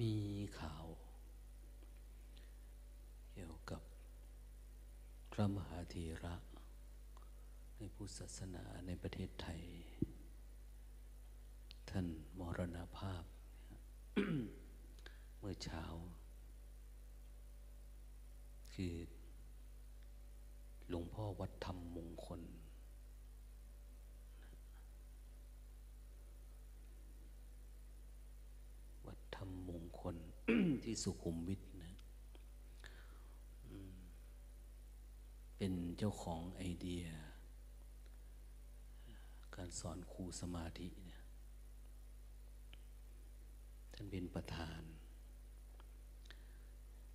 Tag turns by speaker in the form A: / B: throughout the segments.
A: มีข่าว เกี่ยวกับพระมหาเถระ ในพุทธศาสนาในประเทศไทย ท่านมรณภาพ เมื่อเช้า คือหลวงพ่อวัดธรรมมงคล วัดธรรมมงคล ที่สุขุมวิทนะเป็นเจ้าของไอเดีย การสอนครูสมาธิเนี่ยท่านเป็นประธาน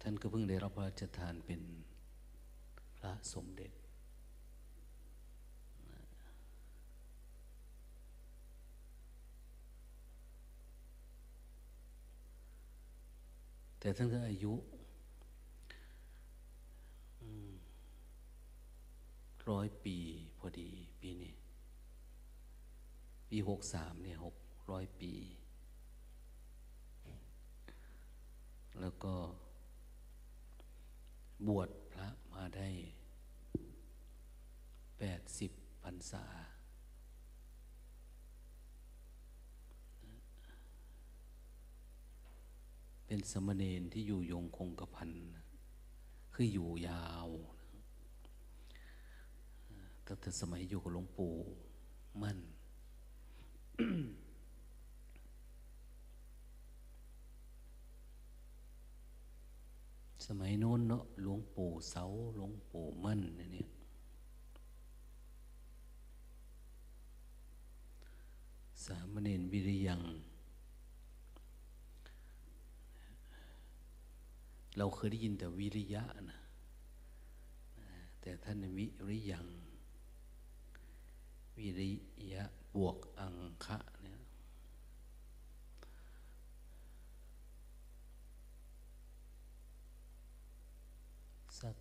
A: ท่านก็เพิ่งได้รับพระราชทานเป็นพระสมเด็จ แต่ท่านก็อายุร้อยปีพอดี ปีนี้ ปีหกสามเนี่ยหกร้อยปี แล้วก็ บวชพระมาได้แปดสิบพรรษา เป็นสมณเณรที่อยู่ยงคงกระพันคืออยู่ยาวตั้งแต่สมัยอยู่กับหลวงปู่มั่น สมัยโน้นเนาะหลวงปู่เสาหลวงปู่มั่นเนี่ยสามเณรวิริยัง เราเคยได้ยินแต่วิริยะนะแต่ท่านวิริยัง วิริยะบวกอังคะเนี่ยสัก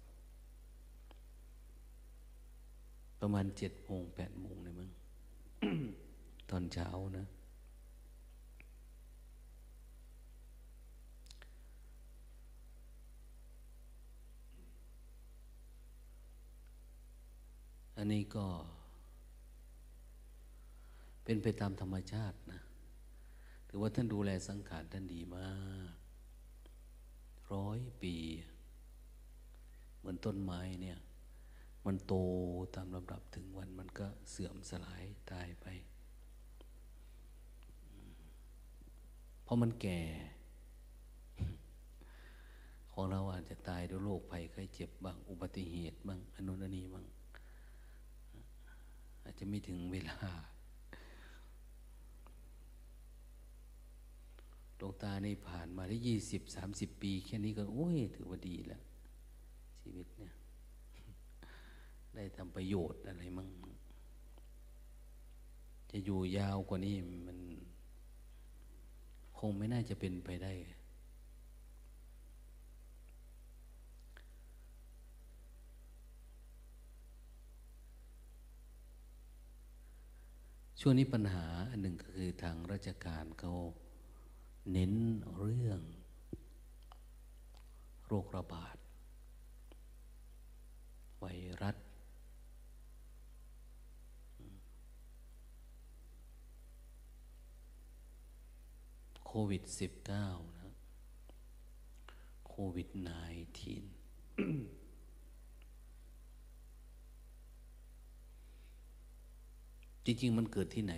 A: ประมาณเจ็ดโมงแปดโมงเลยมั้งตอนเช้านะ อันนี้ก็ เป็นไปตามธรรมชาตินะถือว่าท่านดูแลสังขารท่านดีมาก ร้อยปี เหมือนต้นไม้เนี่ย มันโตตามลำดับถึงวันมันก็เสื่อมสลายตายไป เพราะมันแก่ ของเราอาจจะตายด้วยโรคภัยไข้เจ็บบ้าง อุบัติเหตุบ้างอนุนันนี้บ้าง อาจจะไม่ถึงเวลาดวงตาในผ่านมาได้ยี่สิบสามสิบปี แค่นี้ก็โอ้ยถือว่าดีแล้ว ชีวิตเนี่ย ได้ทำประโยชน์อะไรมั่งจะอยู่ยาวกว่านี้มัน คงไม่น่าจะเป็นไปได้ ช่วงนี้ปัญหาอันหนึ่งก็คือทางราชการเขาเน้นเรื่องโรคระบาด ไวรัส โควิด -19 นะ โควิด -19 จริง ๆ มันเกิดที่ไหน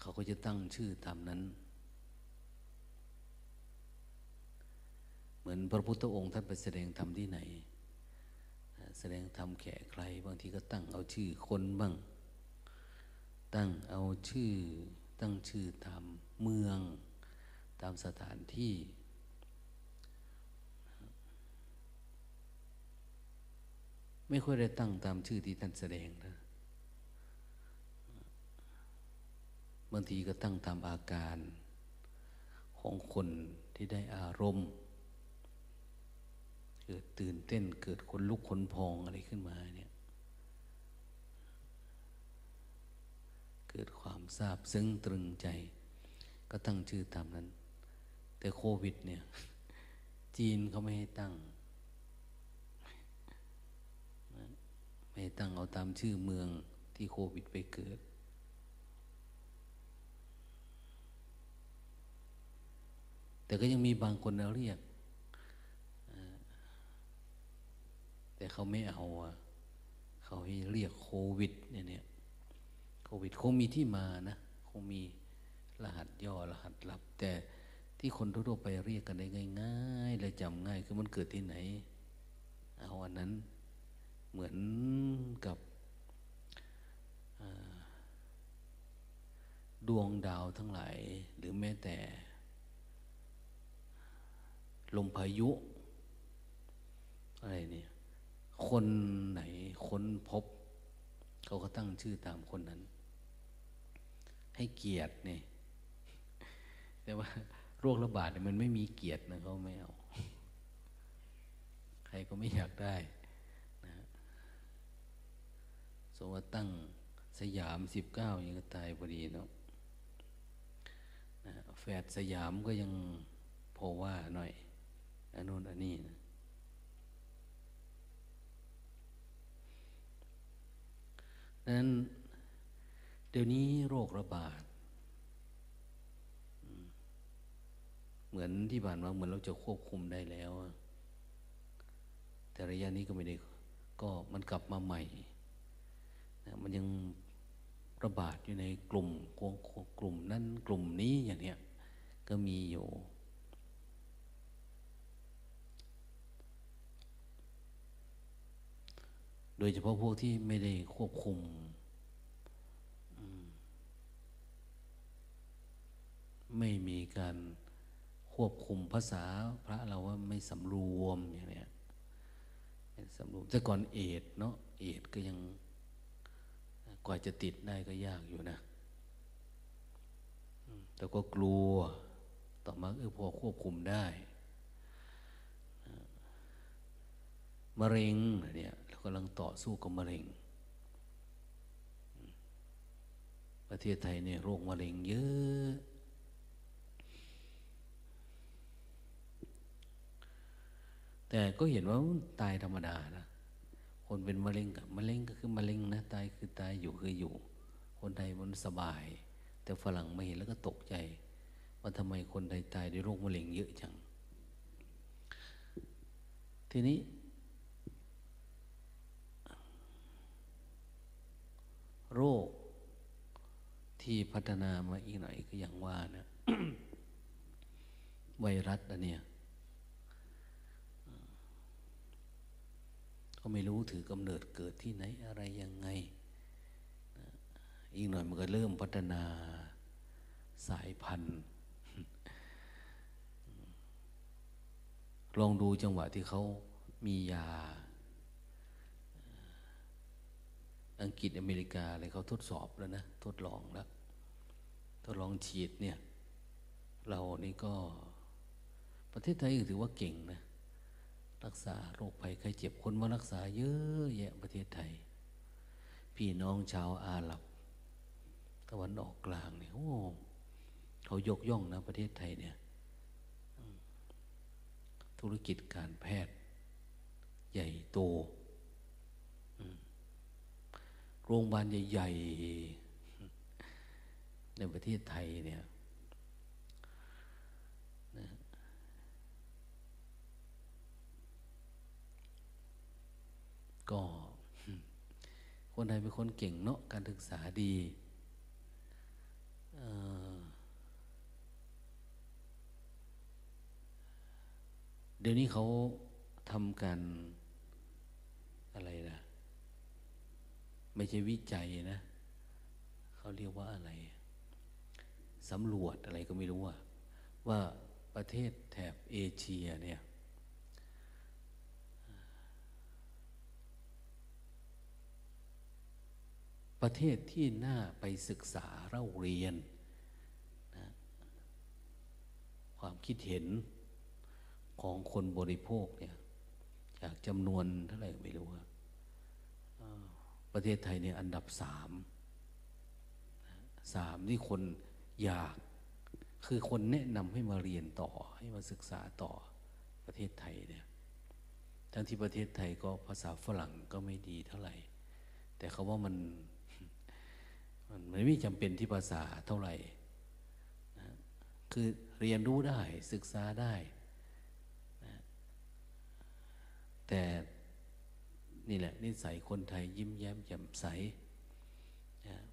A: เขาก็จะตั้งชื่อตามนั้น เหมือนพระพุทธองค์ท่านไปแสดงธรรมที่ไหน แสดงธรรมแขกใคร บางทีก็ตั้งเอาชื่อคนบ้าง ตั้งเอาชื่อ ตั้งชื่อตามเมือง ตามสถานที่ไม่ค่อยได้ตั้งตามชื่อที่ท่านแสดงนะ บางทีก็ตั้งตามอาการ ของคนที่ได้อารมณ์ เกิดตื่นเต้นเกิดคนลุกขนพองอะไรขึ้นมาเนี่ย เกิดความทราบซึ้งตรึงใจ ก็ตั้งชื่อตามนั้น แต่โควิดเนี่ย จีนเขาไม่ให้ตั้งไม่ให้ตั้งเอาตามชื่อเมืองที่โควิดไปเกิด แต่ก็ยังมีบางคนเราเรียก แต่เขาไม่เอาเขาให้เรียกโควิดเนี่ยเนี่ยโควิดคงมีที่มานะคงมีรหัสย่อรหัสลับ แต่ที่คนทั่วไปเรียกกันได้ง่ายๆและจำง่าย คือมันเกิดที่ไหน เอาอันนั้นเหมือนกับดวงดาวทั้งหลาย หรือแม้แต่ ลมพายุ อะไรเนี่ยคนไหนค้นพบ เขาก็ตั้งชื่อตามคนนั้น ให้เกียรติเนี่ยแต่ว่าโรคระบาดเนี่ยมันไม่มีเกียรตินะเขาไม่เอา ใครก็ไม่อยากได้นะสมมติตั้งสยามสิบเก้ายังก็ตายพอดีเนาะนะแฝดสยามก็ยังพอว่าหน่อย อันนู้นอันนี้นะนั้นเดี๋ยวนี้โรคระบาด เหมือนที่ผ่านมาเหมือนเราจะควบคุมได้แล้ว แต่ระยะนี้ก็ไม่ได้ก็มันกลับมาใหม่นะมันยังระบาดอยู่ในกลุ่มกลุ่มนั้นกลุ่มนี้อย่างเนี้ยก็มีอยู่ โดยเฉพาะพวกที่ไม่ได้ควบคุม ไม่มีการควบคุมภาษาพระเราว่าไม่สำรวมอย่างเนี้ยสำรวมแต่ก่อนเอดเนาะเอดก็ยังกว่าจะติดได้ก็ยากอยู่นะแต่ก็กลัว ต่อมาเออพอควบคุมได้ มะเร็งเนี่ย กำลังต่อสู้กับมะเร็ง ประเทศไทยเนี่ยโรคมะเร็งเยอะ แต่ก็เห็นว่าตายธรรมดานะคนเป็นมะเร็งกับมะเร็งก็คือมะเร็งนะตายคือตายอยู่คืออยู่ คนไทยมันสบาย แต่ฝรั่งไม่เห็นแล้วก็ตกใจว่าทำไมคนไทยตายด้วยโรคมะเร็งเยอะจัง ทีนี้ โรคที่พัฒนามาอีกหน่อยก็อย่างว่านะไวรัสอันเนี้ยก็ไม่รู้ถือกำเนิดเกิดที่ไหนอะไรยังไง อีกหน่อยมันก็เริ่มพัฒนาสายพันธุ์ ลองดูจังหวะที่เขามียา อังกฤษอเมริกาอะไรเขาทดสอบแล้วนะ ทดลองแล้ว ทดลองฉีดเนี่ย เรานี่ก็ประเทศไทยถือว่าเก่งนะ รักษาโรคภัยไข้เจ็บคนมารักษาเยอะแยะประเทศไทย พี่น้องชาวอาหรับตะวันออกกลางเนี่ยโอ้เขายกย่องนะประเทศไทยเนี่ย ธุรกิจการแพทย์ ใหญ่โต โรงพยาบาลใหญ่ๆ ในประเทศไทยเนี่ยก็คนไทยเป็นคนเก่งเนาะการศึกษาดี เดี๋ยวนี้เขาทำกันอะไรนะ ไม่ใช่วิจัยนะ เขาเรียกว่าอะไรสำรวจอะไรก็ไม่รู้ว่าว่าประเทศแถบเอเชียเนี่ยประเทศที่น่าไปศึกษาเล่าเรียนนะความคิดเห็นของคนบริโภคเนี่ยจากจำนวนเท่าไหร่ไม่รู้ว่า ประเทศไทยเนี่ยอันดับสามสามที่คนอยากคือคนแนะนำให้มาเรียนต่อให้มาศึกษาต่อประเทศไทยเนี่ยทั้งที่ประเทศไทยก็ภาษาฝรั่งก็ไม่ดีเท่าไหร่ แต่เขาว่ามันมันไม่จำเป็นที่ภาษาเท่าไหร่นะคือเรียนรู้ได้ศึกษาได้นะแต่ นี่แหละนิสัยคนไทยยิ้มแย้มแจ่มใส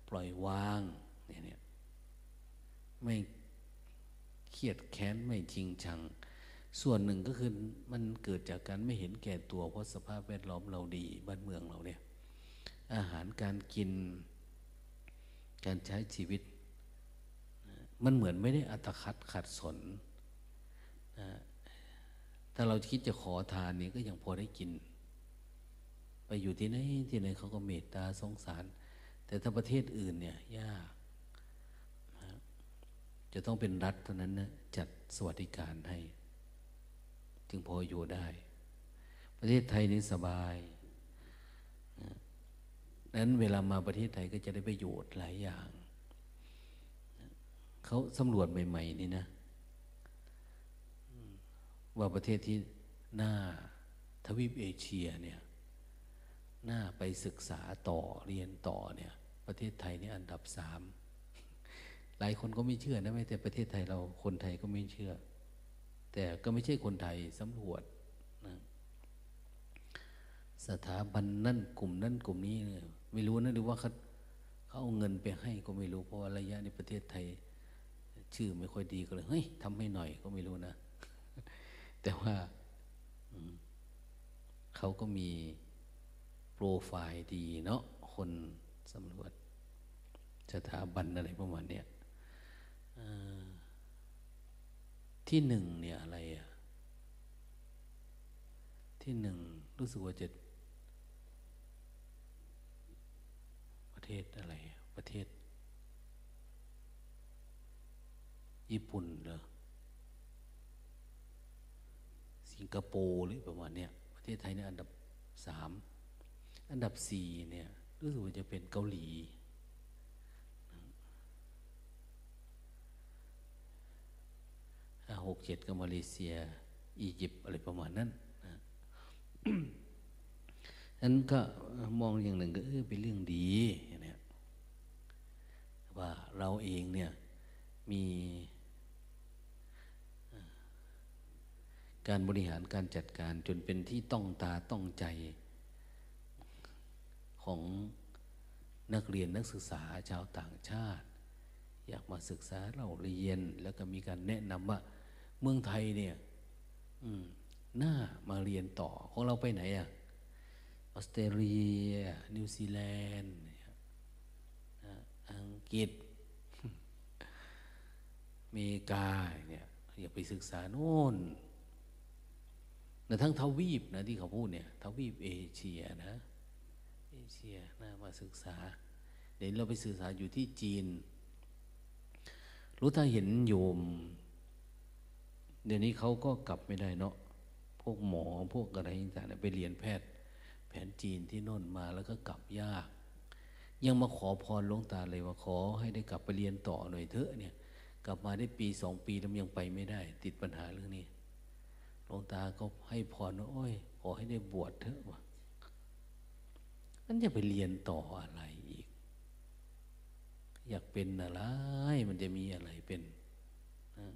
A: ปล่อยวางเนี่ยไม่เครียดแค้นไม่จริงชัง ส่วนหนึ่งก็คือมันเกิดจากการไม่เห็นแก่ตัวเพราะสภาพแวดล้อมเราดี บ้านเมืองเราเนี่ย อาหารการกิน การใช้ชีวิต มันเหมือนไม่ได้อัตคัดขัดสน ถ้าเราคิดจะขอทานนี่ก็ยังพอได้กิน ไปอยู่ที่ไหนที่ไหนเขาก็เมตตาสงสาร แต่ถ้าประเทศอื่นเนี่ยยากจะต้องเป็นรัฐเท่านั้นนะจัดสวัสดิการให้ จึงพออยู่ได้ ประเทศไทยนี่สบายนั้นเวลามาประเทศไทยก็จะได้ประโยชน์หลายอย่างเขาสำรวจใหม่ ๆ นี่นะว่าประเทศที่หน้าทวีปเอเชียเนี่ย น้าไปศึกษาต่อเรียนต่อเนี่ย ประเทศไทยนี่อันดับสามหลายคนก็ไม่เชื่อนะไม่แต่ประเทศไทยเราคนไทยก็ไม่เชื่อ แต่ก็ไม่ใช่คนไทยสำรวจนะสถาบันนั่นกลุ่มนั่นกลุ่มนี้เนี่ยไม่รู้นะหรือว่าเขาเขาเอาเงินไปให้ก็ไม่รู้เพราะว่าระยะในประเทศไทย ชื่อไม่ค่อยดีก็เลยเฮ้ยทำให้หน่อยก็ไม่รู้นะ แต่ว่าเขาก็มี รไฟล์ดีเนาะคนสำรวจสถาบันอะไรประมาณเนี้ยที่หนึ่งเนี่ยอะไรอะที่หนึ่งรู้สึกว่าจะประเทศอะไร ประเทศ ญี่ปุ่นเหรอสิงคโปร์หรือประมาณเนี้ยประเทศไทยเนี่ยอันดับสาม อันดับสี่เนี่ยรู้สึกว่าจะเป็นเกาหลี หกเจ็ดก็มาเลเซีย อียิปต์อะไรประมาณนั้นนะนั้นก็มองอย่างหนึ่งก็เออเป็นเรื่องดีเนี่ยว่าเราเองเนี่ยมีการบริหารการจัดการจนเป็นที่ต้องตาต้องใจ ของนักเรียนนักศึกษาชาวต่างชาติ อยากมาศึกษาเราเรียน แล้วก็มีการแนะนำว่า เมืองไทยเนี่ยน่ามาเรียนต่อของเราไปไหนอะออสเตรเลีย นิวซีแลนด์อังกฤษเมกาเนี่ยอย่าไปศึกษาโน่นแต่ทั้งทวีปนะที่เขาพูดเนี่ย ทวีปเอเชียนะ เชียน่ามาศึกษา เดี๋ยวเราไปศึกษาอยู่ที่จีน รู้ถ้าเห็นโยม เดี๋ยวนี้เขาก็กลับไม่ได้เนาะพวกหมอพวกอะไรต่างๆไปเรียนแพทย์ แผนจีนที่โน่นมาแล้วก็กลับยาก ยังมาขอพรหลวงตาเลยว่าขอให้ได้กลับไปเรียนต่อหน่อยเถอะเนี่ยกลับมาได้ปีสองปีแล้วยังไปไม่ได้ ติดปัญหาเรื่องนี้หลวงตาก็ให้พรว่าโอ้ยขอให้ได้บวชเถอะวะันจะไปเรียนต่ออะไรอีก อยากเป็นอะไรมันจะมีอะไรเป็นนะ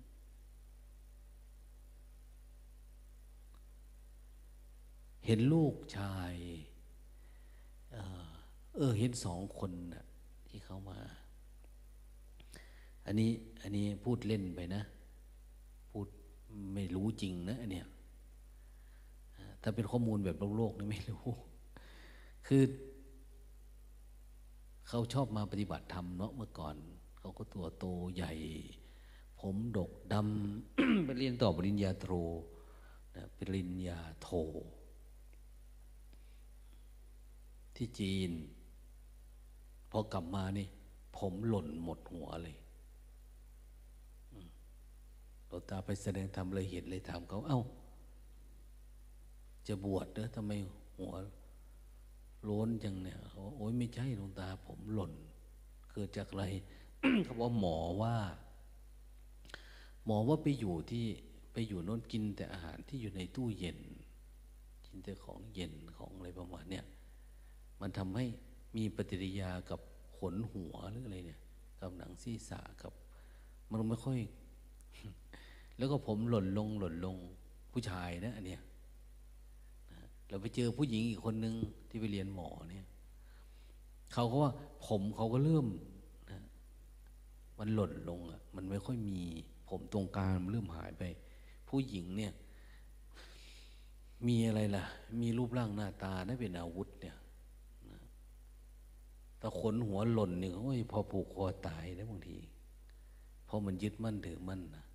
A: เห็นลูกชาย เออเออเห็นสองคนนะที่เขามา อันนี้ อันนี้พูดเล่นไปนะ พูดไม่รู้จริงนะอันเนี้ยถ้าเป็นข้อมูลแบบโลกๆนี่ไม่รู้ คือ เขาชอบมาปฏิบัติธรรมเนาะเมื่อก่อน เขาก็ตัวโตใหญ่ ผมดกดำไปเรียนต่อปริญญาโทนะปริญญาโท ที่จีน พอกลับมานี่ ผมหล่นหมดหัวเลยหลวงตาไปแสดงธรรมเลยเห็นเลยถามเขาเอ้า จะบวชเนอะทำไมหัว โล้นจังเนี่ยเขาโอ้ยไม่ใช่หลวงตา ผมหล่น เกิดจากอะไรเขาบอกหมอว่า หมอว่าไปอยู่ที่ไปอยู่น้นกินแต่อาหารที่อยู่ในตู้เย็น กินแต่ของเย็นของอะไรประมาณเนี้ยมันทำให้มีปฏิกิริยากับขนหัวหรืออะไรเนี่ย กับหนังศีรษะกับ มันไม่ค่อย แล้วก็ผมหล่นลง หล่นลงผู้ชายนะอันเนี้ย เราไปเจอผู้หญิงอีกคนนึงที่ไปเรียนหมอเนี่ยเขาก็ว่าผมเขาก็เริ่มนะมันหล่นลงอะมันไม่ค่อยมีผมตรงกลางมันเริ่มหายไป ผู้หญิงเนี่ย มีอะไรล่ะ มีรูปร่างหน้าตาได้เป็นอาวุธเนี่ยแต่ขนหัวหล่นเนี่ยโอ้ยพอผูกคอตายนะบางทีเพราะมันยึดมั่นถือมั่นนะ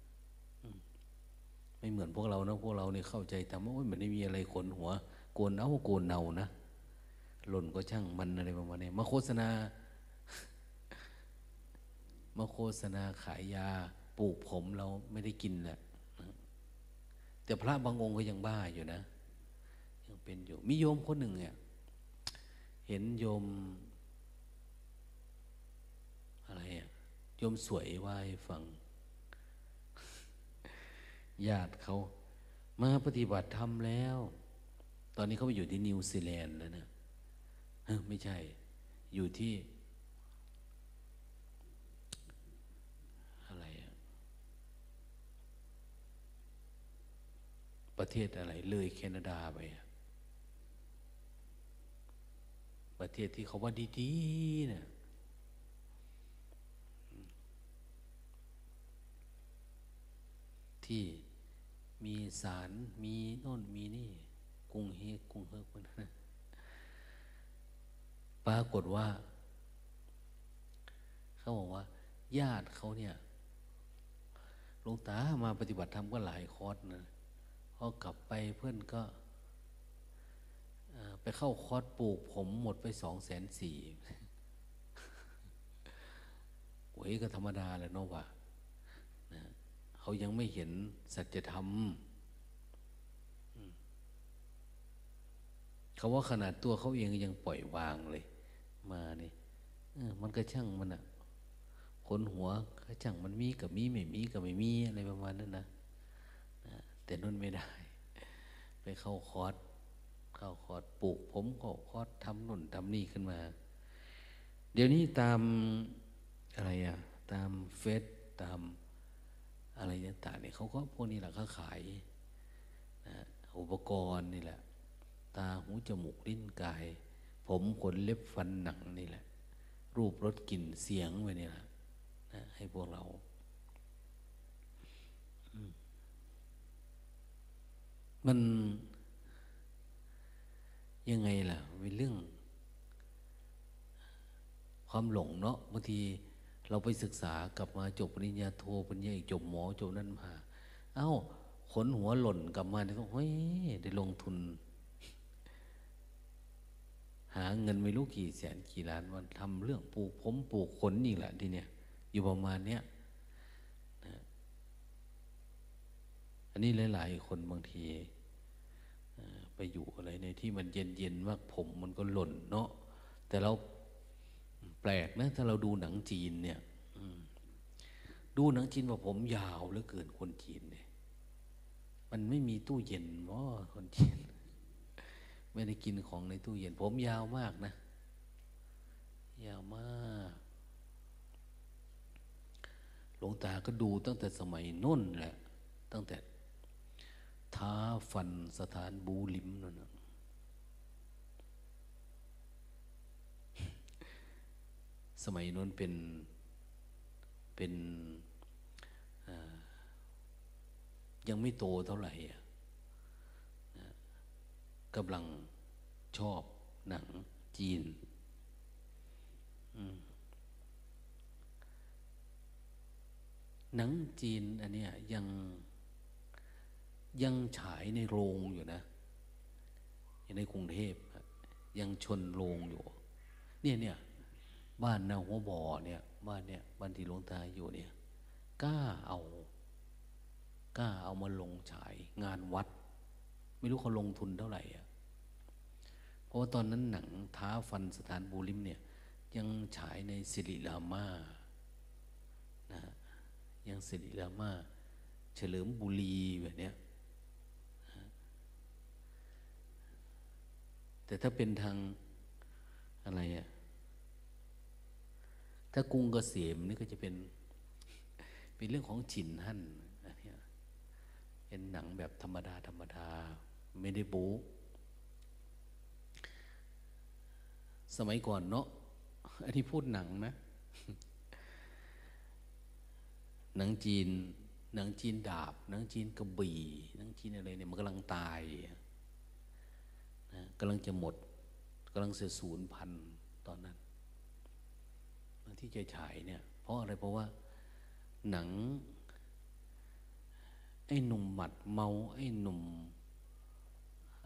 A: ไม่เหมือนพวกเรานะพวกเราเนี่ยเข้าใจทำว่าโอ๊ยมันไม่มีอะไรขนหัว โกนเอาโกนเนานะหล่นก็ช่างมันอะไรประมาณนี้มาโฆษณา มาโฆษณาขายยาปลูกผมเราไม่ได้กินแหละแต่พระบางองค์ก็ยังบ้าอยู่นะ ยังเป็นอยู่ มีโยมคนหนึ่งเนี่ยเห็นโยม อะไรอะโยมสวยว่ายฟัง ญาติเขา มาปฏิบัติธรรมแล้ว อนนี้เขาไปอยู่ที่นิวซีแลนด์แล้วนะไม่ใช่ อยู่ที่ อะไร ประเทศอะไร เลยแคนาดาไป ประเทศที่เขาว่าดีๆนะที่มีสารมีโน่นมีนี่ กุ้งเฮกกุ้งเฮกมันปรากฏว่า เขาบอกว่า ญาติเขาเนี่ยหลวงตามาปฏิบัติธรรมก็หลายคอร์สนะพอกลับไปเพื่อนก็ไปเข้าคอร์สปลูกผมหมดไปสองแสนสี่โอ้ยก็ธรรมดาแหละเนาะว่านะเขายังไม่เห็นสัจธรรม เขาว่าขนาดตัวเขาเองยังปล่อยวางเลย มานี่มันก็ช่างมันอะขนหัวก็ช่างมันมีกับมีไม่มีกับไม่มีอะไรประมาณนั้นนะแต่นุ่นไม่ได้ ไปเข้าคอร์สเข้าคอร์สปลูก ผมเข้าคอร์สทำนุ่นทำนี่ขึ้นมา เดี๋ยวนี้ตามอะไรอะตามเฟซตามอะไรต่างๆเนี่ยเขาก็พวกนี้แหละเขาขายนะอุปกรณ์นี่แหละ ตาหูจมูกลิ้นกาย ผมขนเล็บฟันหนังนี่แหละ รูปรสกลิ่นเสียงไว้นี่แหละนะให้พวกเรามันยังไงล่ะเป็นเรื่อง ความหลงเนาะบางทีเราไปศึกษากลับมาจบปริญญาโทปริญญาเอกจบหมอจบนั่นมา เอา้าขนหัวหล่นกลับมาเนี่ยก็เฮ้ยได้ลงทุน หาเงินไม่รู้กี่แสนกี่ล้านวันทำเรื่องปลูกผมปลูกขนอีกแหละทีเนี้ยอยู่ประมาณเนี้ยนะอันนี้หลาย ๆ คนบางทีไปอยู่อะไรในที่มันเย็นๆมากผมมันก็หล่นเนาะแต่เราแปลกนะถ้าเราดูหนังจีนเนี่ยดูหนังจีนว่าผมยาวเหลือเกินคนจีนเนี่ย มันไม่มีตู้เย็นว่าคนจีน ไม่ได้กินของในตู้เย็น ผมยาวมากนะ ยาวมากหลวงตาก็ดูตั้งแต่สมัยน้นแหละ ตั้งแต่ท้าฟันสถานบูลิมนั่นนะสมัยน้นเป็นเป็นยังไม่โตเท่าไหร่ กำลังชอบหนังจีน หนังจีนอันเนี้ยยังยังฉายในโรงอยู่นะอยู่ในกรุงเทพยังชนโรงอยู่ เนี่ยเนี่ยบ้านนาหัวบ่อเนี่ยบ้านเนี่ยบ้านที่หลวงตาอยู่เนี่ยกล้าเอากล้าเอามาลงฉายงานวัด ไม่รู้เขาลงทุนเท่าไหร่อะเพราะว่าตอนนั้นหนังท้าฟันสถานบูริมเนี่ย ยังฉายในสิริรามานะยังสิริรามาเฉลิมบุรีแบบเนี้ยแต่ถ้าเป็นทางอะไรอะถ้ากรุงเกษมนี่ก็จะเป็น เป็นเรื่องของฉินหั่นอันนี้เป็นหนังแบบธรรมดาธรรมดา ไม่ได้บู๊สมัยก่อนเนาะ อันนี้พูดหนังนะ หนังจีน หนังจีนดาบ หนังจีนกระบี่ หนังจีนอะไรเนี่ยมันกำลังตายนะกำลังจะหมดกำลังเสียศูนย์พันตอนนั้น ที่จะฉายเนี่ย เพราะอะไรเพราะว่า หนัง ไอ้หนุ่มหมัดเมา ไอ้หนุ่ม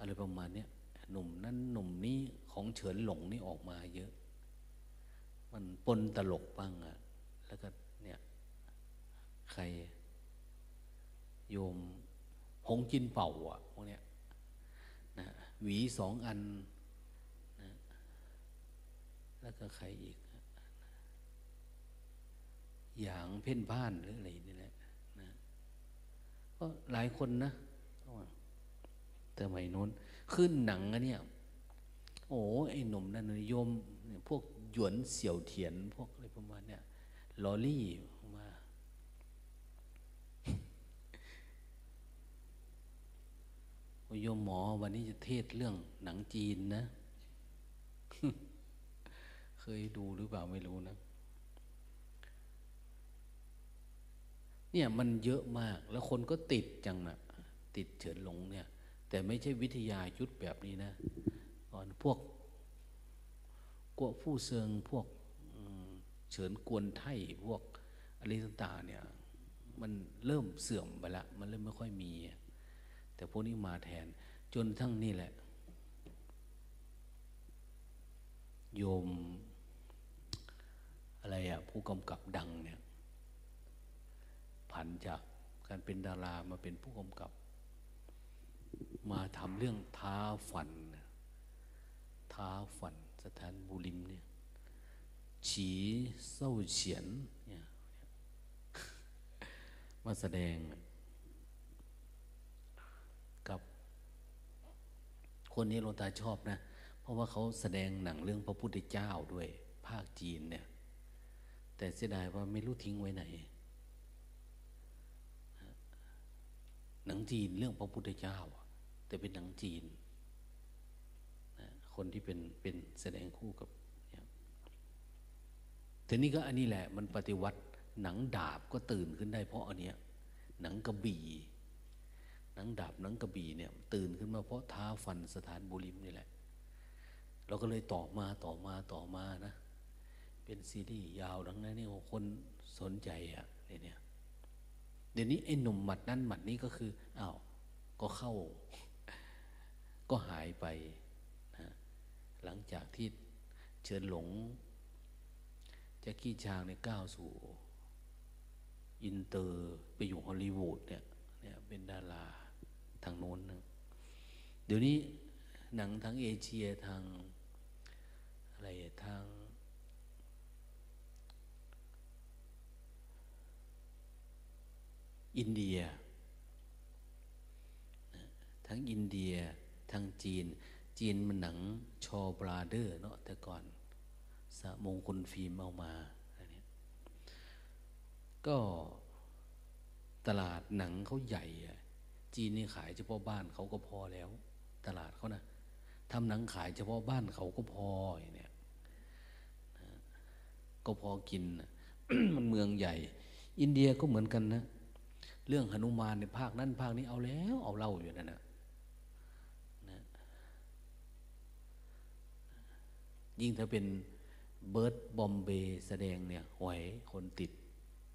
A: อะไรประมาณเนี้ยหนุ่มนั้นหนุ่มนี้ของเฉินหลงนี่ออกมาเยอะ มันปนตลกบ้างอะแล้วก็เนี่ยใคร โยมหงจินเป่าอะพวกเนี้ยนะหวีสองอันนะแล้วก็ใครอีกอย่างเพ่นพ่านหรืออะไรนี่แหละนะก็หลายคนนะ แต่ไม่นู้น ขึ้นหนังอะเนี่ย โอ้ไอ้หนุ่มนั่นนิยม พวกหยวนเสี่ยวเทียน พวกอะไรประมาณเนี้ยลอรี่มาโยมหมอวันนี้จะเทศเรื่องหนังจีนนะ เคยดูหรือเปล่าไม่รู้นะ เนี่ยมันเยอะมากแล้วคนก็ติดจังนะติดเฉินหลงเนี่ย แต่ไม่ใช่วิทยายุทธแบบนี้นะก่อนพวกกวผู้เซิงพวกเฉินกวนไทยพวกอะไรต่างๆเนี่ยมันเริ่มเสื่อมไปละมันเริ่มไม่ค่อยมี แต่พวกนี้มาแทน จนทั้งนี่แหละ โยมอะไรอะผู้กำกับดังเนี่ยผันจากการเป็นดารามาเป็นผู้กำกับ มาทำเรื่องท้าฝันท้าฝันสถานบุริมเนี่ยฉีเศร้าเฉียนเนี่ยมาแสดงกับ คนนี้หลวงตาชอบนะ เพราะว่าเขาแสดงหนังเรื่องพระพุทธเจ้าด้วย ภาคจีนเนี่ย แต่เสียดายว่าไม่รู้ทิ้งไว้ไหน หนังจีนเรื่องพระพุทธเจ้า แต่เป็นหนังจีนนะคนที่เป็นเป็นแสดงคู่กับทีนี้ก็อันนี้แหละมันปฏิวัติหนังดาบก็ตื่นขึ้นได้ เพราะอันเนี้ยหนังกระบี่หนังดาบหนังกระบี่เนี่ย ตื่นขึ้นมาเพราะท้าฟันสถานบุริมนี่แหละ เราก็เลยต่อมาต่อมาต่อมานะ เป็นซีรีส์ยาวดังนั้นนี่คนสนใจอะ่ะเนี่ยเดี๋ยวนี้ไอ้หนุ่มหมัดนั้นหมัดนี้ก็คืออ้าวก็เข้า ก็หายไปนะหลังจากที่เชิญหลงจะกี้ชางในก้าวสู่ อินเตอร์ไปอยู่ฮอลลีวูดเนี่ยเนี่ยเป็นดาราทางโน้นนะเดี๋ยวนี้หนังทั้งเอเชียทางอะไรทางอินเดีย ทั้งอินเดีย ทั้งจีน จีนมันหนังชอบราเดอร์เนาะแต่ก่อนสมงคลฟิล์มเอามาอันนี้ก็ตลาดหนังเขาใหญ่อะจีนนี่ขายเฉพาะบ้านเขาก็พอแล้ว ตลาดเขานะทำหนังขายเฉพาะบ้านเขาก็พออย่างเนี้ยก็พอกินมันเมืองใหญ่ อินเดียก็เหมือนกันนะ เรื่องหนุมานในภาคนั้นภาคนี้เอาแล้ว เอาเล่าอยู่นั่นนะ ยิ่งถ้าเป็นเบิร์ดบอมเบย์แสดงเนี่ยหวยคนติด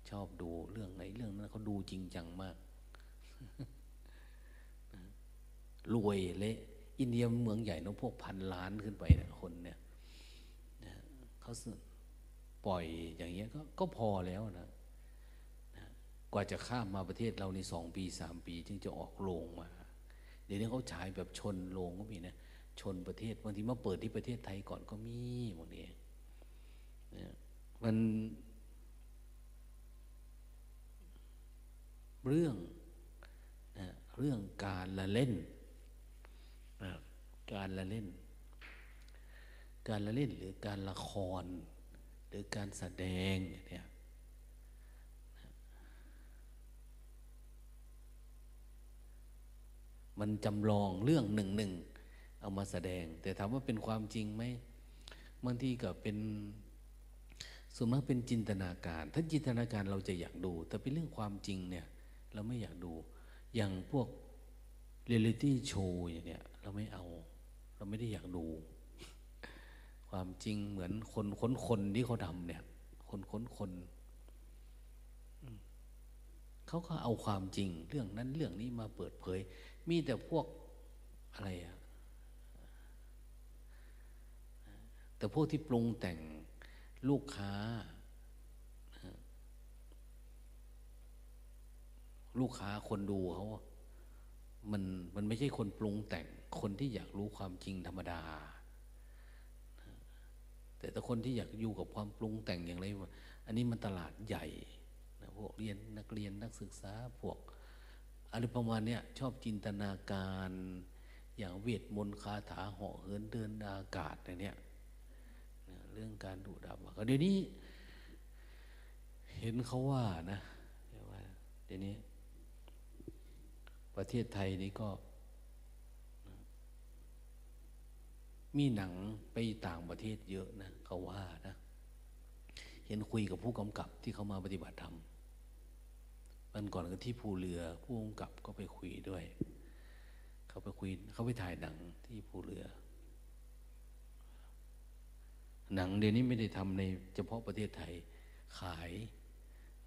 A: ชอบดูเรื่องไหนเรื่องนั้นเขาดูจริงจังมาก รวยเละอินเดียเมืองใหญ่นะพวกพันล้านขึ้นไปนคนเนี่ยเขาปล่อยอย่างเงี้ยก็ก็พอแล้วนะนะ กว่าจะข้ามมาประเทศเราในสองปีสามปี จึงจะออกโรงมา เดี๋ยวนี้เขาฉายแบบชนโรงก็มีนะ ชนประเทศบางทีมาเปิดที่ประเทศไทยก่อนก็มีบางทีนะมันเรื่องนะเรื่องการละเล่นนะการละเล่น การละเล่นหรือการละคร หรือการแสดงเนี่ยมันจำลองเรื่องหนึ่งหนึ่ง เอามาแสดง แต่ถามว่าเป็นความจริงไหมบางทีก็เป็นส่วนมากเป็นจินตนาการ ถ้าจินตนาการเราจะอยากดู แต่เป็นเรื่องความจริงเนี่ย เราไม่อยากดู อย่างพวกเรียลิตี้โชว์อย่างเนี้ยเราไม่เอา เราไม่ได้อยากดู ความจริงเหมือนคนค้นคนที่เขาทำเนี่ย คนค้นคนเขาก็เอาความจริง เรื่องนั้นเรื่องนี้มาเปิดเผย มีแต่พวกอะไรอะ แต่พวกที่ปรุงแต่งลูกค้า ลูกค้าคนดูเขามันมันไม่ใช่คนปรุงแต่งคนที่อยากรู้ความจริงธรรมดา แต่ถ้าคนที่อยากอยู่กับความปรุงแต่งอย่างไร อันนี้มันตลาดใหญ่นะพวกเรียนนักเรียนนักศึกษาพวกอะไรประมาณเนี้ยชอบจินตนาการ อย่างเวทมนต์คาถาเหาะเหินเดินอากาศอะไรเนี้ย รื่องการดูดับเดี๋ยวนี้ เห็นเขาว่านะเดี๋ยวนี้ ประเทศไทยนี้ก็ มีหนังไปต่างประเทศเยอะนะเขาว่านะ เห็นคุยกับผู้กำกับที่เขามาปฏิบัติธรรมมันก่อนก็ที่ภูเรือผู้กำกับก็ไปคุยด้วย เขาไปคุยเขาไปถ่ายหนังที่ภูเรือ หนังเดี๋ยวนี้ไม่ได้ทำในเฉพาะประเทศไทยขาย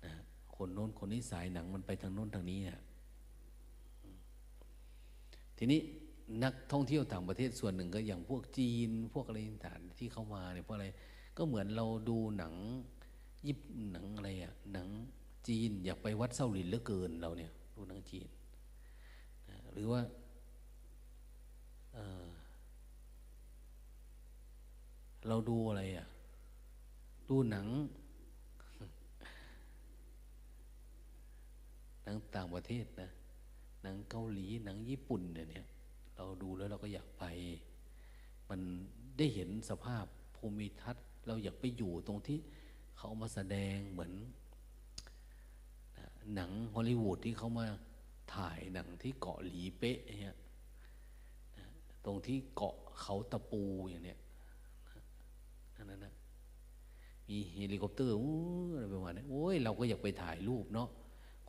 A: นะคนโน้นคนนี้สายหนังมันไปทางโน้นทางนี้อะทีนี้นักท่องเที่ยวต่างประเทศส่วนหนึ่งก็อย่างพวกจีน พวกอะไรต่างที่เข้ามาเนี่ยเพราะอะไรก็เหมือนเราดูหนังยิบหนังอะไรอะหนังจีนอยากไปวัดเส้าหลินเหลือเกินเราเนี่ยดูหนังจีน หรือว่า เราดูอะไรอะดูหนัง หนังต่างประเทศนะ หนังเกาหลี หนังญี่ปุ่นเนี่ย เราดูแล้วเราก็อยากไป มันได้เห็นสภาพภูมิทัศน์ เราอยากไปอยู่ตรงที่เขามาแสดงเหมือนหนังฮอลลีวูดที่เขามาถ่ายหนังที่เกาะหลีเป๊ะเนี่ยตรงที่เกาะเขาตะปูอย่างเนี้ย นั่นนะมีเฮลิคอปเตอร์อะไรประมาณนี้โอ้ยเราก็อยากไปถ่ายรูปเนาะ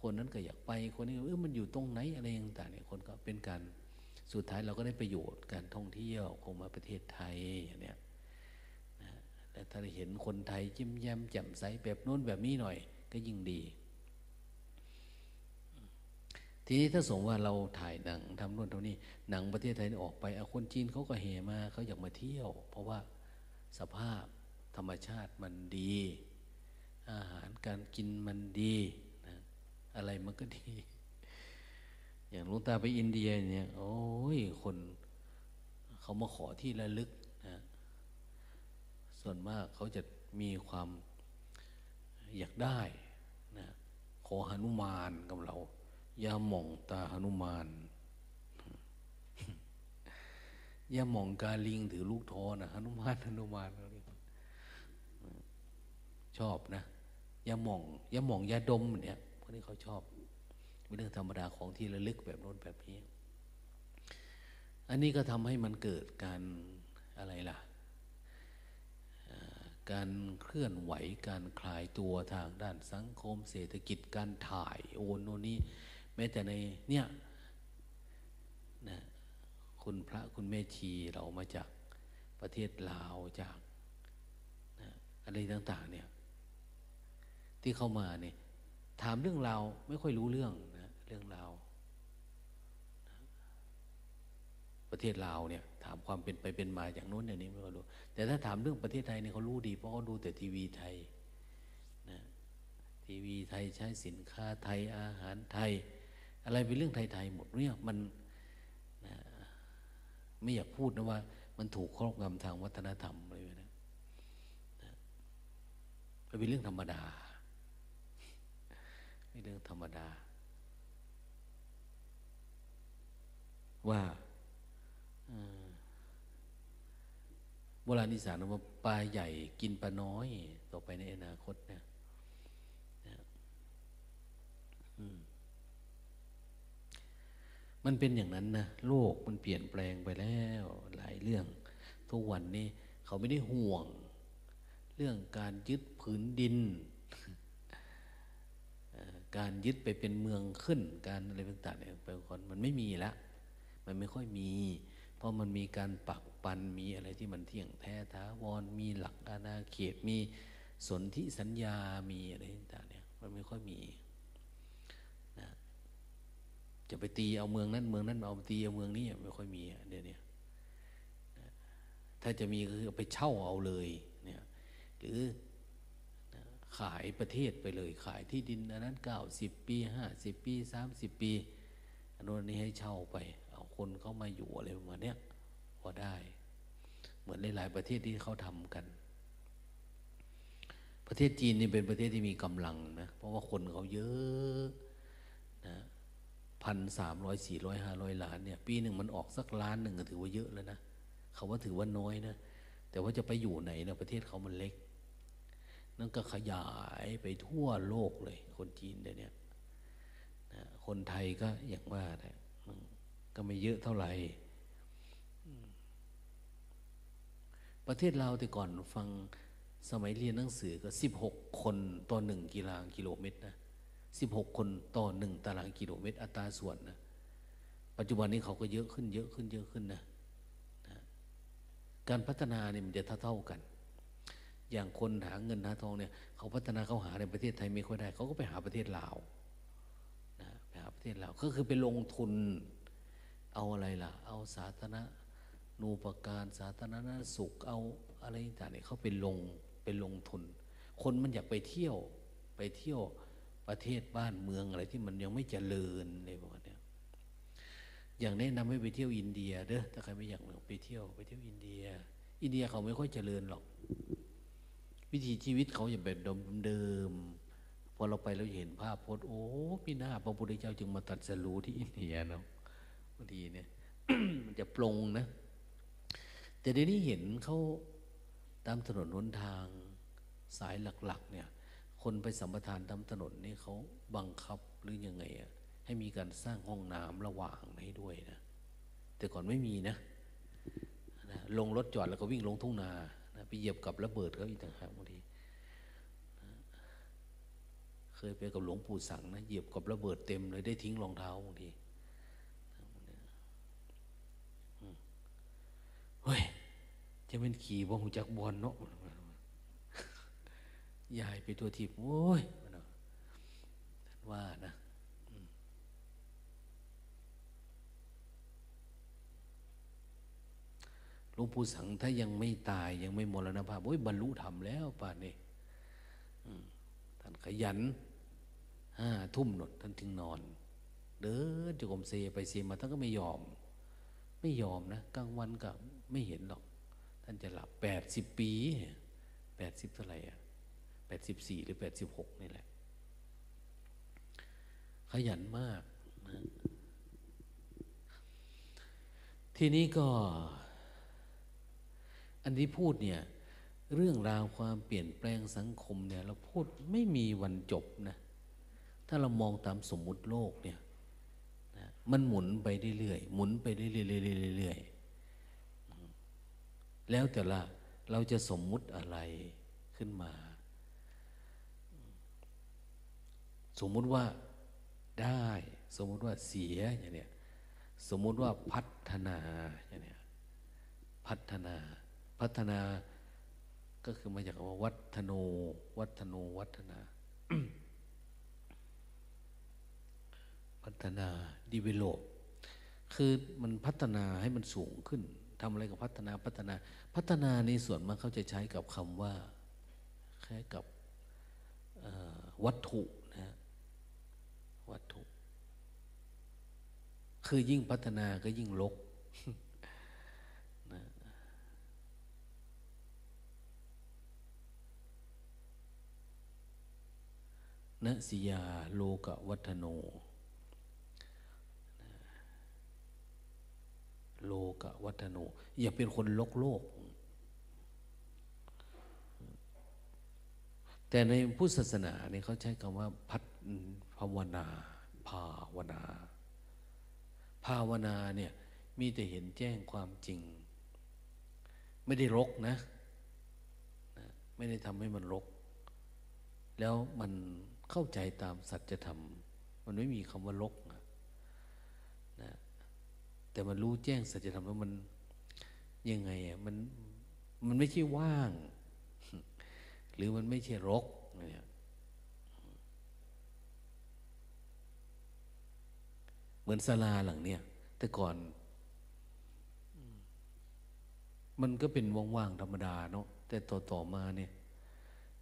A: คนนั้นก็อยากไปคนนี้เออมันอยู่ตรงไหนอะไรต่างๆเนี่ยคนก็เป็นการสุดท้ายเราก็ได้ประโยชน์การท่องเที่ยวคงมาประเทศไทยอย่างเนี้ยนะแต่ถ้าได้เห็นคนไทยยิ้มแย้มแจ่มใสแบบโน้นแบบนี้หน่อย ก็ยิ่งดี ทีนี้ถ้าสมมติว่าเราถ่ายหนังทำโน่นทำนี่หนังประเทศไทยออกไปเอาคนจีนเขาก็เฮมาเขาอยากมาเที่ยว เพราะว่า สภาพธรรมชาติมันดี อาหารการกินมันดีนะอะไรมันก็ดี อย่างลุงตาไปอินเดียเนี่ย โอ้ยคนเขามาขอที่ระลึกนะส่วนมากเขาจะมีความอยากได้นะขอหนุมานกับเรายาหม่องตาหนุมานอ ย่าหม่องกาลิงถือลูกทอนะหนุมานหนุมานเราเรียกชอบนะย่าหม่องย่าหม่องยาดมเนี่ยพวกนี้เขาชอบเป็นเรื่องธรรมดาของที่ระลึกแบบโน้นแบบนี้ อันนี้ก็ทำให้มันเกิดการอะไรล่ะ การเคลื่อนไหวการคลายตัวทางด้านสังคม เศรษฐกิจการถ่ายโอนโน่นนี้แม้แต่ในเนี่ย คุณพระคุณแม่ชีเรามาจากประเทศลาวจากนะอะไรต่าง ๆ เนี่ย ที่เข้ามาเนี่ยถามเรื่องราวไม่ค่อยรู้เรื่องนะเรื่องราวนะประเทศลาวเนี่ย ถามความเป็นไปเป็นมาอย่างโน้นอย่างนี้ไม่ค่อยรู้ แต่ถ้าถามเรื่องประเทศไทยเนี่ยเขารู้ดี เพราะเขาดูแต่ทีวีไทยนะทีวีไทยใช้สินค้าไทยอาหารไทย อะไรเป็นเรื่องไทยๆหมดเนี่ยมัน ไม่อยากพูดนะว่า มันถูกครอบงำทางวัฒนธรรมเลยนะนะเป็นเรื่องธรรมดาเป็นเรื่องธรรมดา ว่าโบราณนิสานว่าปลาใหญ่กินปลาน้อย ต่อไปในอนาคตเนี่ย มันเป็นอย่างนั้นนะโลกมันเปลี่ยนแปลงไปแล้วหลายเรื่อง ทุกวันนี้เขาไม่ได้ห่วง เรื่องการยึดผืนดิน การยึดไปเป็นเมืองขึ้น การอะไรต่างๆเนี่ยไปคนมันไม่มีละ มันไม่ค่อยมี เพราะมันมีการปักปันมีอะไรที่มันเที่ยงแท้ท้าวรมีหลักอาณาเขตมีสนธิสัญญามีอะไรต่างๆเนี่ยมันไม่ค่อยมี จะไปตีเอาเมืองนั้นเมืองนั้นเอาตีเอาเมืองนี้ไม่ค่อยมีเดี๋ยวนี้ถ้าจะมีก็คือไปเช่าเอาเลยเนี่ยหรือขายประเทศไปเลย ขายที่ดินอันนั้นเก้าสิบปีห้าสิบปีสามสิบปีอันนี้ให้เช่าไป เอาคนเข้ามาอยู่อะไรประมาณนี้พอได้ เหมือนหลาย ๆ ประเทศที่เขาทำกัน ประเทศจีนนี่เป็นประเทศที่มีกำลังนะเพราะว่าคนเขาเยอะนะ พันสามร้อยสี่ร้อยห้าร้อยล้านเนี่ย ปีหนึ่งมันออกสักล้านหนึ่งก็ถือว่าเยอะแล้วนะเขาว่าถือว่าน้อยนะแต่ว่าจะไปอยู่ไหนนะประเทศเขามันเล็ก นั่นก็ขยายไปทั่วโลกเลย คนจีนเดี๋ยวนี้นะคนไทยก็อย่างว่าแหละก็ไม่เยอะเท่าไหร่ประเทศเราแต่ก่อนฟังสมัยเรียนหนังสือก็สิบหกคนต่อหนึ่งกิโลกิโลเมตรนะ สิบหกคนต่อหนึ่งตารางกิโลเมตร อัตราส่วนนะปัจจุบันนี้เขาก็เยอะขึ้นเยอะขึ้นเยอะขึ้นนะนะการพัฒนาเนี่ยมันจะเท่าๆกัน อย่างคนหาเงินหาทองเนี่ยเขาพัฒนาเขาหาในประเทศไทยไม่ค่อยได้ เขาก็ไปหาประเทศลาวนะไปหาประเทศลาวก็คือไปลงทุนเอาอะไรล่ะ เอาสาธารณนูปการสาธารณสุขเอาอะไรต่างๆเนี่ยเขาเป็นลงเป็นลงทุน คนมันอยากไปเที่ยวไปเที่ยว ประเทศบ้านเมืองอะไรที่มันยังไม่เจริญในประมาณนี้อย่างแนะนำให้ไปเที่ยวอินเดียเด้อถ้าใครไม่อยากไปเที่ยวไปเที่ยวอินเดีย อินเดียเขาไม่ค่อยเจริญหรอก วิถีชีวิตเขาอย่างแบบเดิมพอเราไปเราเห็นภาพพจน์โอ้พี่หน้าพระพุทธเจ้าจึงมาตัดสรู้ที่อินเดียเนาะบางทีเนี่ยมันจะปรงนะ แต่เดี๋ยวนี้เห็นเขาตามถนนหนทางสายหลัก ๆ เนี่ย คนไปสัมปทานตามถนนนี่เขาบังคับหรือยังไงอะให้มีการสร้างห้องน้ำระหว่างให้ด้วยนะ แต่ก่อนไม่มีนะนะ ลงรถจอดแล้วก็วิ่งลงทุ่งนานะไปเหยียบกับระเบิดเขาอีกต่างหากบางทีเคยไปกับหลวงปู่สังนะเหยียบกับระเบิดเต็มเลยได้ทิ้งรองเท้าบางทีเฮ้ยจะเป็นขี่ว่หูจักบอลเนาะ ยายไปตัวทีบโอ้ยท่านว่านะหลวงปู่สังถ้ายังไม่ตายยังไม่มรณภาพโอ้ยบรรลุธรรมแล้วป่านนี้ท่านขยันห้าทุ่มหนดท่านถึงนอน เดินจุกมเซไปเซมาท่านก็ไม่ยอม ไม่ยอมนะกลางวันก็ไม่เห็นหรอก ท่านจะหลับแปดสิบปีแปดสิบเท่าไหร่อะ แปดสิบสี่หรือแปดสิบหกนี่แหละ ขยันมากนะทีนี้ก็ อันที่พูดเนี่ย เรื่องราวความเปลี่ยนแปลงสังคมเนี่ย เราพูดไม่มีวันจบนะ ถ้าเรามองตามสมมุติโลกเนี่ยมันหมุนไปเรื่อยๆหมุนไปเรื่อยๆแล้วแต่ละเราจะสมมุติอะไรขึ้นมา ส มมุติว่าได้ สมมุติว่าเสียอย่างเนี้ยสมมุติว่าพัฒนาอย่างเนี้ยพัฒนา พัฒนาก็คือมาจากว่าวัฒโน วัฒโนวัฒนา พัฒนาดีเวลลปคือมันพัฒนาให้มันสูงขึ้นทำอะไรกับพัฒนาพัฒนา พัฒนาในส่วนมากเขาจะใช้กับคำว่าแค่กับวัตถุนะวัตถุ คือยิ่งพัฒนาก็ยิ่งลกนะนสิยาโลกวัฒโน โลกวัฒโน อย่าเป็นคนลกโลก แต่ในพุทธศาสนาเนี่ยเขาใช้คำว่าพัฒภาวนา ภาวนา ภาวนาเนี่ยมีแต่เห็นแจ้งความจริง ไม่ได้รกนะ ไม่ได้ทำให้มันรก แล้วมันเข้าใจตามสัจธรรม มันไม่มีคำว่ารกนะแต่มันรู้แจ้งสัจธรรมแล้วมันยังไงอะมันมันไม่ใช่ว่าง หรือมันไม่ใช่รกเนี่ย เหมือนศาลาหลังเนี่ย แต่ก่อนมันก็เป็นว่างๆธรรมดาเนาะแต่ต่อต่อมาเนี่ย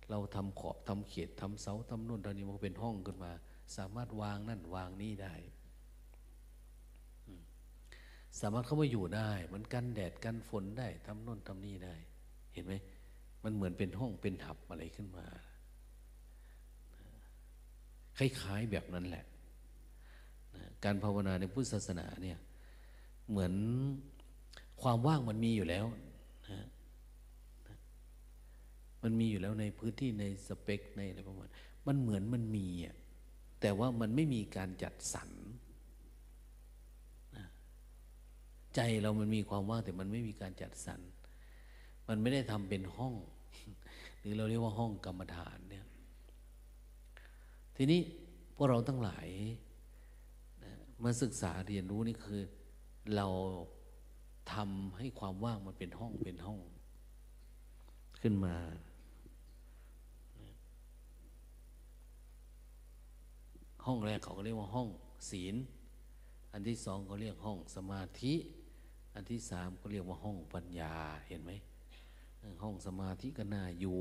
A: เราทำขอบทำเขตทำเสาทำนู่นทำนี้มันเป็นห้องขึ้นมา สามารถวางนั่นวางนี่ได้ สามารถเข้ามาอยู่ได้ มันกันแดดกันฝนได้ทำน่นทำนี่ได้ เห็นไหมมันเหมือนเป็นห้องเป็นหับอะไรขึ้นมาคล้ายๆแบบนั้นแหละ การภาวนาในพุทธศาสนาเนี่ยเหมือนความว่างมันมีอยู่แล้วนะมันมีอยู่แล้วในพื้นที่ในสเปคในอะไรประมาณมันเหมือนมันมีอะแต่ว่ามันไม่มีการจัดสรรใจเรามันมีความว่างแต่มันไม่มีการจัดสรรมันไม่ได้ทำเป็นห้อง หรือเราเรียกว่าห้องกรรมฐานเนี่ย ทีนี้พวกเราทั้งหลาย มาศึกษาเรียนรู้นี่คือ เราทำให้ความว่างมันเป็นห้องเป็นห้อง ขึ้นมา ห้องแรกเขาก็เรียกว่าห้องศีล อันที่สองเขาเรียกห้องสมาธิ อันที่สามก็เรียกว่าห้องปัญญาเห็นไหมห้องสมาธิก็น่าอยู่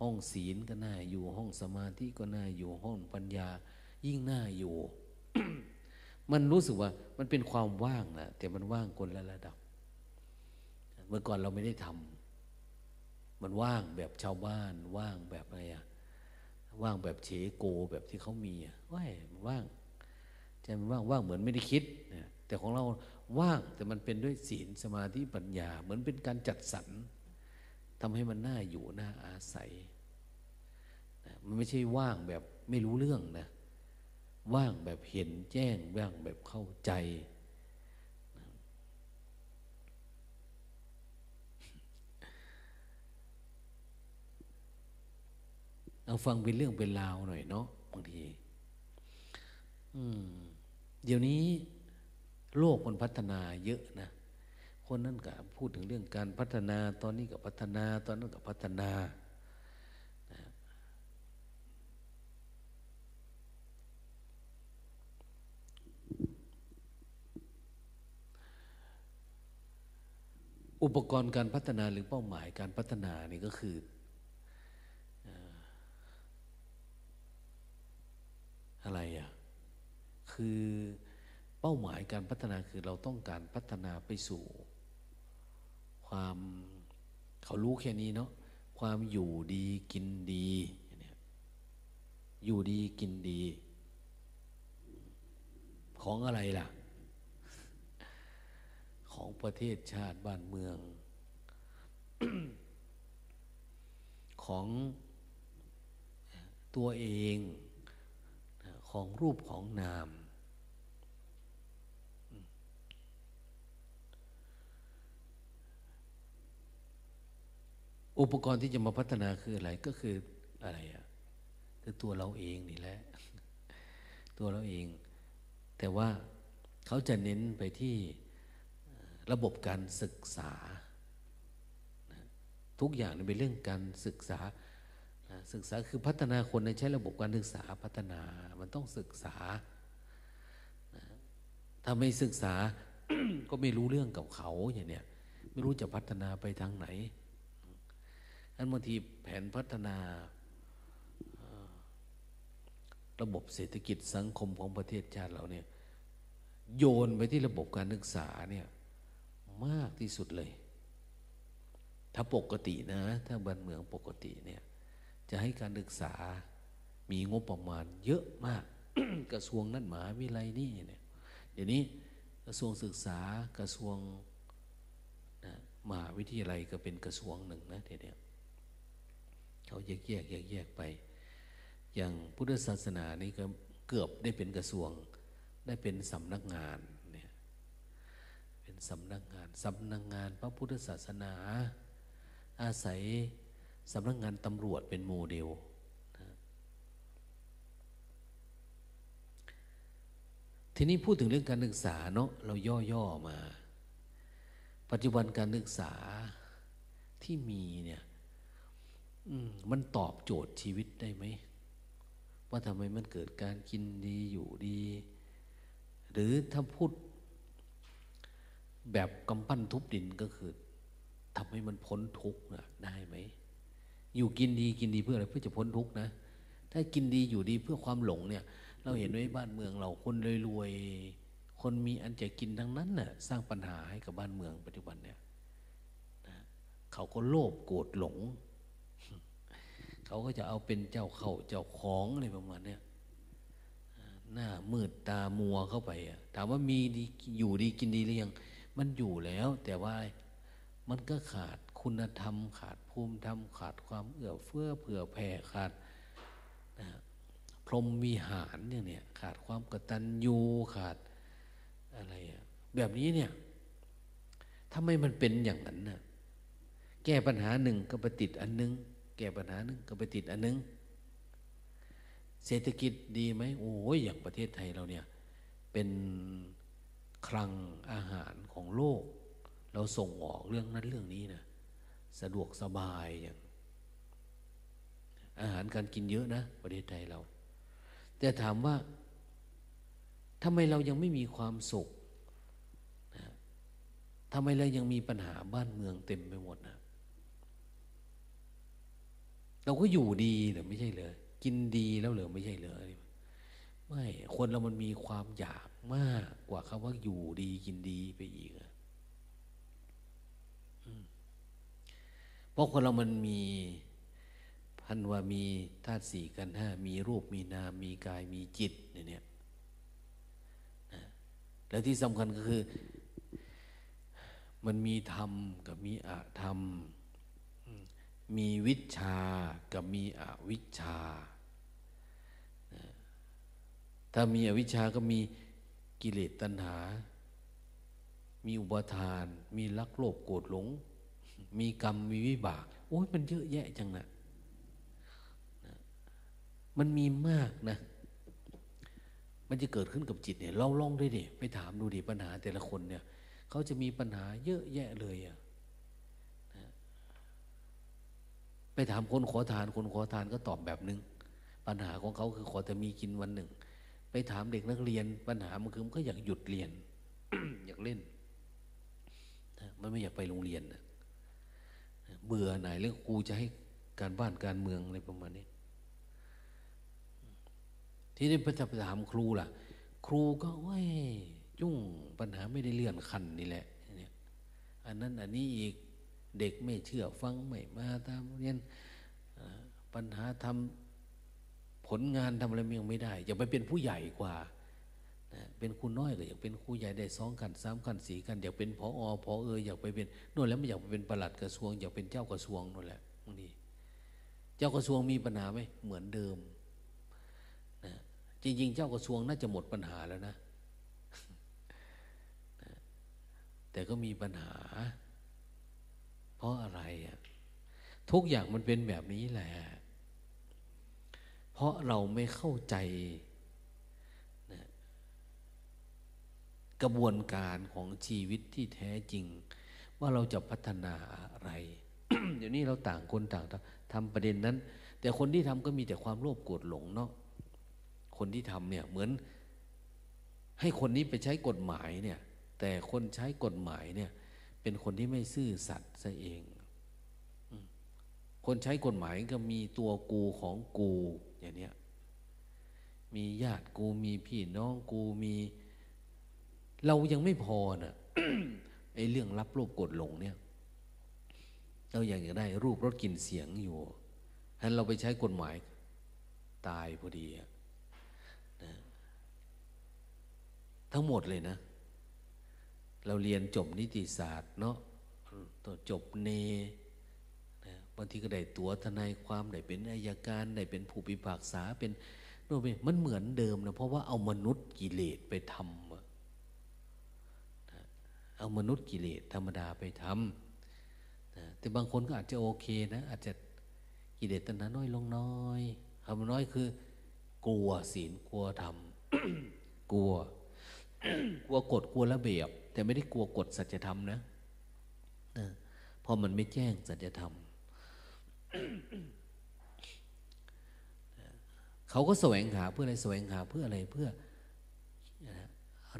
A: ห้องศีลก็น่าอยู่ ห้องสมาธิก็น่าอยู่ ห้องปัญญายิ่งน่าอยู่ มันรู้สึกว่ามันเป็นความว่างนะแต่มันว่างคนละระดับ เมื่อก่อนเราไม่ได้ทำมันว่างแบบชาวบ้าน ว่างแบบอะไรอะว่างแบบเฉโกแบบที่เขามีอะว่ายมันว่างใจมันว่างว่างเหมือนไม่ได้คิดนะแต่ของเราว่างแต่มันเป็นด้วยศีลสมาธิปัญญา เหมือนเป็นการจัดสรรทำให้มันน่าอยู่น่าอาศัยนะมันไม่ใช่ว่างแบบไม่รู้เรื่องนะ ว่างแบบเห็นแจ้ง ว่างแบบเข้าใจ เอาฟังเป็นเรื่องเป็นราวหน่อยเนาะบางทีเดี๋ยวนี้โลกมันพัฒนาเยอะนะ คนนั้นก็พูดถึงเรื่องการพัฒนา ตอนนี้ก็พัฒนา ตอนนั้นก็พัฒนา อุปกรณ์การพัฒนาหรือเป้าหมายการพัฒนานี่ก็คืออะไรอะ คือเป้าหมายการพัฒนาคือเราต้องการพัฒนาไปสู่ ความเขารู้แค่นี้เนาะความอยู่ดีกินดีอยู่ดีกินดี ของอะไรล่ะ ประเทศชาติบ้านเมือง ของตัวเองของรูปของนาม อุปกรณ์ที่จะมาพัฒนาคืออะไรก็คืออะไรอะคือตัวเราเองนี่แหละ ตัวเราเอง แต่ว่าเขาจะเน้นไปที่ ระบบการศึกษา ทุกอย่างเป็นเรื่องการศึกษาศึกษาคือพัฒนาคนในใช้ระบบการศึกษาพัฒนามันต้องศึกษา ถ้าไม่ศึกษาก็ไม่รู้เรื่องกับเขาอย่างเนี้ยไม่รู้จะพัฒนาไปทางไหนอันบางทีแผนพัฒนาระบบเศรษฐกิจสังคมของประเทศชาติเราเนี่ยโยนไปที่ระบบการศึกษาเนี่ย มากที่สุดเลย ถ้าปกตินะ ถ้าบ้านเมืองปกติเนี่ย จะให้การศึกษามีงบประมาณเยอะมาก กระทรวงนั่นหมาวิไลนี่เนี่ยเดี๋ยวนี้กระทรวงศึกษากระทรวงนะมหาวิทยาลัยก็เป็นกระทรวงหนึ่งนะเดี๋ยวนี้เขาแยกแยกแยกแยกไป อย่างพุทธศาสนานี่ก็เกือบได้เป็นกระทรวงได้เป็นสำนักงาน สำนักงานสำนักงานพระพุทธศาสนา อาศัยสำนักงานตำรวจเป็นโมเดลนะทีนี้พูดถึงเรื่องการศึกษาเนาะเราย่อๆมา ปัจจุบันการศึกษาที่มีเนี่ยมันตอบโจทย์ชีวิตได้ไหม ว่าทำไมมันเกิดการกินดีอยู่ดี หรือถ้าพูด แบบกำปั้นทุบดินก็คือทำให้มันพ้นทุกข์นะได้ไหม อยู่กินดีกินดีเพื่ออะไรเพื่อจะพ้นทุกข์นะ ถ้ากินดีอยู่ดีเพื่อความหลงเนี่ย เราเห็นไว้บ้านเมืองเราคนรวยๆคนมีอันจะกินทั้งนั้นน่ะสร้างปัญหาให้กับบ้านเมืองปัจจุบันเนี่ยนะเขาก็โลภโกรธหลง เขาก็จะเอาเป็นเจ้าเข้าเจ้าของอะไรประมาณเนี้ยหน้ามืดตามัวเข้าไปอะถามว่ามีดีอยู่ดีกินดีหรือยัง มันอยู่แล้ว แต่ว่ามันก็ขาดคุณธรรม ขาดภูมิธรรม ขาดความเอื้อเฟื้อเผื่อแผ่ขาดนะพรหมวิหารเนี่ยเนี่ยขาดความกตัญญูขาดอะไรอะแบบนี้เนี่ยทำไมมันเป็นอย่างนั้นน่ะแก้ปัญหาหนึ่งก็ไปติดอันนึง แก้ปัญหาหนึ่งก็ไปติดอันนึง เศรษฐกิจดีไหมโอ้ยอย่างประเทศไทยเราเนี่ย เป็น คลังอาหารของโลก เราส่งออกเรื่องนั้นเรื่องนี้นะสะดวกสบายอย่างอาหารการกินเยอะนะประเทศไทยเรา แต่ถามว่าทำไมเรายังไม่มีความสุขนะทำไมเรายังมีปัญหาบ้านเมืองเต็มไปหมดนะเราก็อยู่ดีหรือไม่ใช่เลยกินดีแล้วเหรือไม่ใช่เลยไม่คนเรามันมีความอยาก มากกว่าคำว่าอยู่ดีกินดีไปอีกเพราะคนเรามันมีพันว่ามีธาตุสี่กันห้ามีรูปมีนามมีกายมีจิตเนี่ยนะแล้วที่สำคัญก็คือ มันมีธรรมกับมีอธรรม มีวิชากับมีอวิชชาถ้ามีอวิชชาก็มี กิเลสตัณหา มีอุปทาน มีลักโลภโกรธหลง มีกรรมมีวิบาก โอ้ยมันเยอะแยะจังนะมันมีมากนะ มันจะเกิดขึ้นกับจิตเนี่ยลองลองด้วยดิไปถามดูดิปัญหาแต่ละคนเนี่ยเขาจะมีปัญหาเยอะแยะเลยอะไปถามคนขอทานคนขอทานก็ตอบแบบนึง ปัญหาของเขาคือขอแต่มีกินวันหนึ่ง ไปถามเด็กนักเรียนปัญหามันคือมันก็อยากหยุดเรียน อยากเล่นมันไม่อยากไปโรงเรียนเบื่อไหนเรื่องครูจะให้การบ้านการเมืองอะไรประมาณนี้ ที่ได้ไปถามครูล่ะ ครูก็ว้ยยุ่งปัญหาไม่ได้เลื่อนคันนี่แหละเนี่ยอันนั้นอันนี้อีกเด็กไม่เชื่อฟังไม่มาตามเรียนปัญหาทำ ผลงานทำอะไรยังไม่ได้ อยากไปเป็นผู้ใหญ่กว่านะเป็นครูน้อยก็อยากเป็นครูใหญ่ได้สองกันสามกันสี่กัน อยากเป็นพออพอเอออยากไปเป็นนู่นแล้วไม่อยากไปเป็นประหลัดกระทรวง อยากเป็นเจ้ากระทรวงนั่นแหละบางทีเจ้ากระทรวงมีปัญหาไหมเหมือนเดิมนะจริง ๆ เจ้ากระทรวงน่าจะหมดปัญหาแล้วนะนะแต่ก็มีปัญหา เพราะอะไรอะทุกอย่างมันเป็นแบบนี้แหละ เพราะเราไม่เข้าใจนะกระบวนการของชีวิตที่แท้จริง ว่าเราจะพัฒนาอะไร เดี๋ยวนี้เราต่างคนต่างทำประเด็นนั้น แต่คนที่ทำก็มีแต่ความโลภโกรธหลงเนาะคนที่ทำเนี่ยเหมือนให้คนนี้ไปใช้กฎหมายเนี่ย แต่คนใช้กฎหมายเนี่ย เป็นคนที่ไม่ซื่อสัตย์ซะเอง คนใช้กฎหมายก็มีตัวกูของกูอย่างเนี้ยมีญาติกูมีพี่น้องกูมี เรายังไม่พอนะ่ะไอ้เรื่องรับรูปกดหลงเนี่ย เราอยากจะได้รูปรสกลิ่นเสียงอยู่ฉะนั้นเราไปใช้กฎหมาย ตายพอดีนะทั้งหมดเลยนะ เราเรียนจบนิติศาสตร์เนาะจบเน บางทีก็ได้ตัวทนายความได้เป็นอายการได้เป็นผู้พิพากษาเป็นโน่นเป็นมันเหมือนเดิมนะเพราะว่าเอามนุษย์กิเลสไปทำเอามนุษย์กิเลสธรรมดาไปทำนะแต่บางคนก็อาจจะโอเคนะอาจจะกิเลสตัณหาน้อยลงน้อยคำน้อยคือ กลัวศีลกลัวธรรมกลัว กลัวกฎกลัวระเบียบ แต่ไม่ได้กลัวกฎสัจธรรมนะนะพอมันไม่แจ้งสัจธรรม เขาก็แสวงหาเพื่ออะไรแสวงหาเพื่ออะไรเพื่อ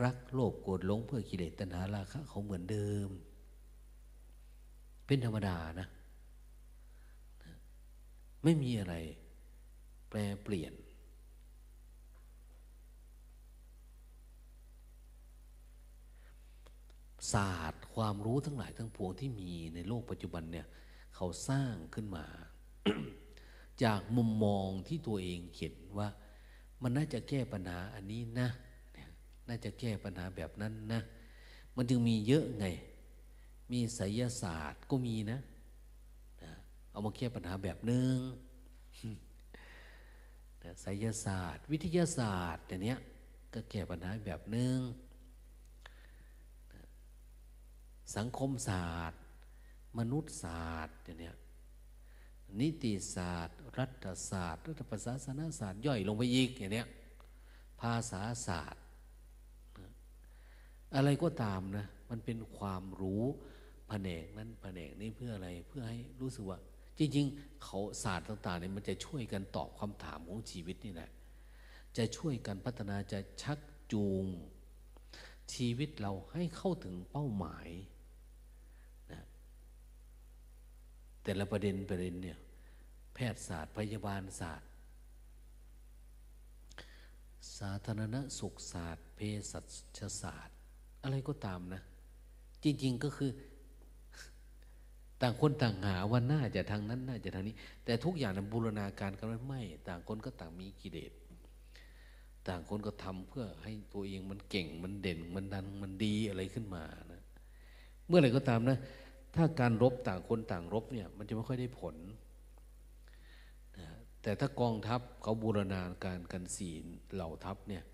A: รักโลภโกรธหลงเพื่อกิเลสตัณหาราคะเขาเหมือนเดิม เป็นธรรมดานะ ไม่มีอะไร แปลเปลี่ยน ศาสตร์ความรู้ทั้งหลายทั้งปวงที่มีในโลกปัจจุบันเนี่ย เขาสร้างขึ้นมา จากมุมมองที่ตัวเองเห็นว่า มันน่าจะแก้ปัญหาอันนี้นะ น่าจะแก้ปัญหาแบบนั้นนะ มันจึงมีเยอะไง มีไสยศาสตร์ก็มีนะ เอามาแก้ปัญหาแบบหนึ่งไสยศาสตร์ วิทยาศาสตร์อย่างนี้ก็แก้ปัญหาแบบหนึ่งสังคมศาสตร์ มนุษยศาสตร์อย่างนี้นิติศาสตร์ รัฐศาสตร์ รัฐประศาสนศาสตร์ย่อยลงไปอีกอย่างนี้ภาษาศาสตร์ อะไรก็ตามนะมันเป็นความรู้แผนกนั้นแผนกนี้เพื่ออะไรเพื่อให้รู้สึกว่า จริง ๆ เขาศาสตร์ต่างๆเนี่ยมันจะช่วยกันตอบคำถามของชีวิตนี่แหละจะช่วยกันพัฒนาจะชักจูง ชีวิตเราให้เข้าถึงเป้าหมายนะ แต่ละประเด็นประเด็นเนี่ยแพทยศาสตร์พยาบาลศาสตร์ สาธารณสุขศาสตร์ เภสัชศาสตร์ อะไรก็ตามนะ จริง ๆก็คือ ต่างคนต่างหาว่าน่าจะทางนั้นน่าจะทางนี้ แต่ทุกอย่างนั้นบูรณาการกันไม่ ต่างคนก็ต่างมีกิเลสต่างคนก็ทำเพื่อให้ตัวเองมันเก่งมันเด่นมันดังมันดีอะไรขึ้นมานะ เมื่อไรก็ตามนะ ถ้าการรบต่างคนต่างรบเนี่ยมันจะไม่ค่อยได้ผล แต่ถ้ากองทัพเขาบูรณาการกันศีลเหล่าทัพเนี่ย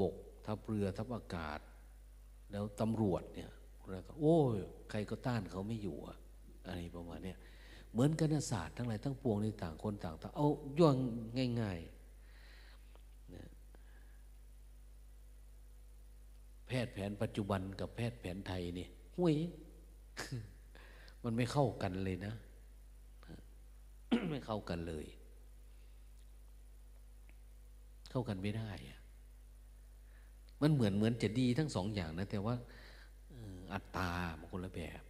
A: บกทัพเรือทัพอากาศ แล้วตำรวจเนี่ยโอ้ยใครก็ต้านเขาไม่อยู่อะอะไรประมาณเนี้เหมือนกันศาสตร์ทั้งหลายทั้งปวงในต่างคนต่างเอาย่องง่ายๆนะแพทย์แผนปัจจุบันกับแพทย์แผนไทยนี่ห้วย มันไม่เข้ากันเลยนะ ไม่เข้ากันเลย เข้ากันไม่ได้อะมันเหมือนเหมือนจะดีทั้งสองอย่างนะ แต่ว่าอัตตามันคนละแบบ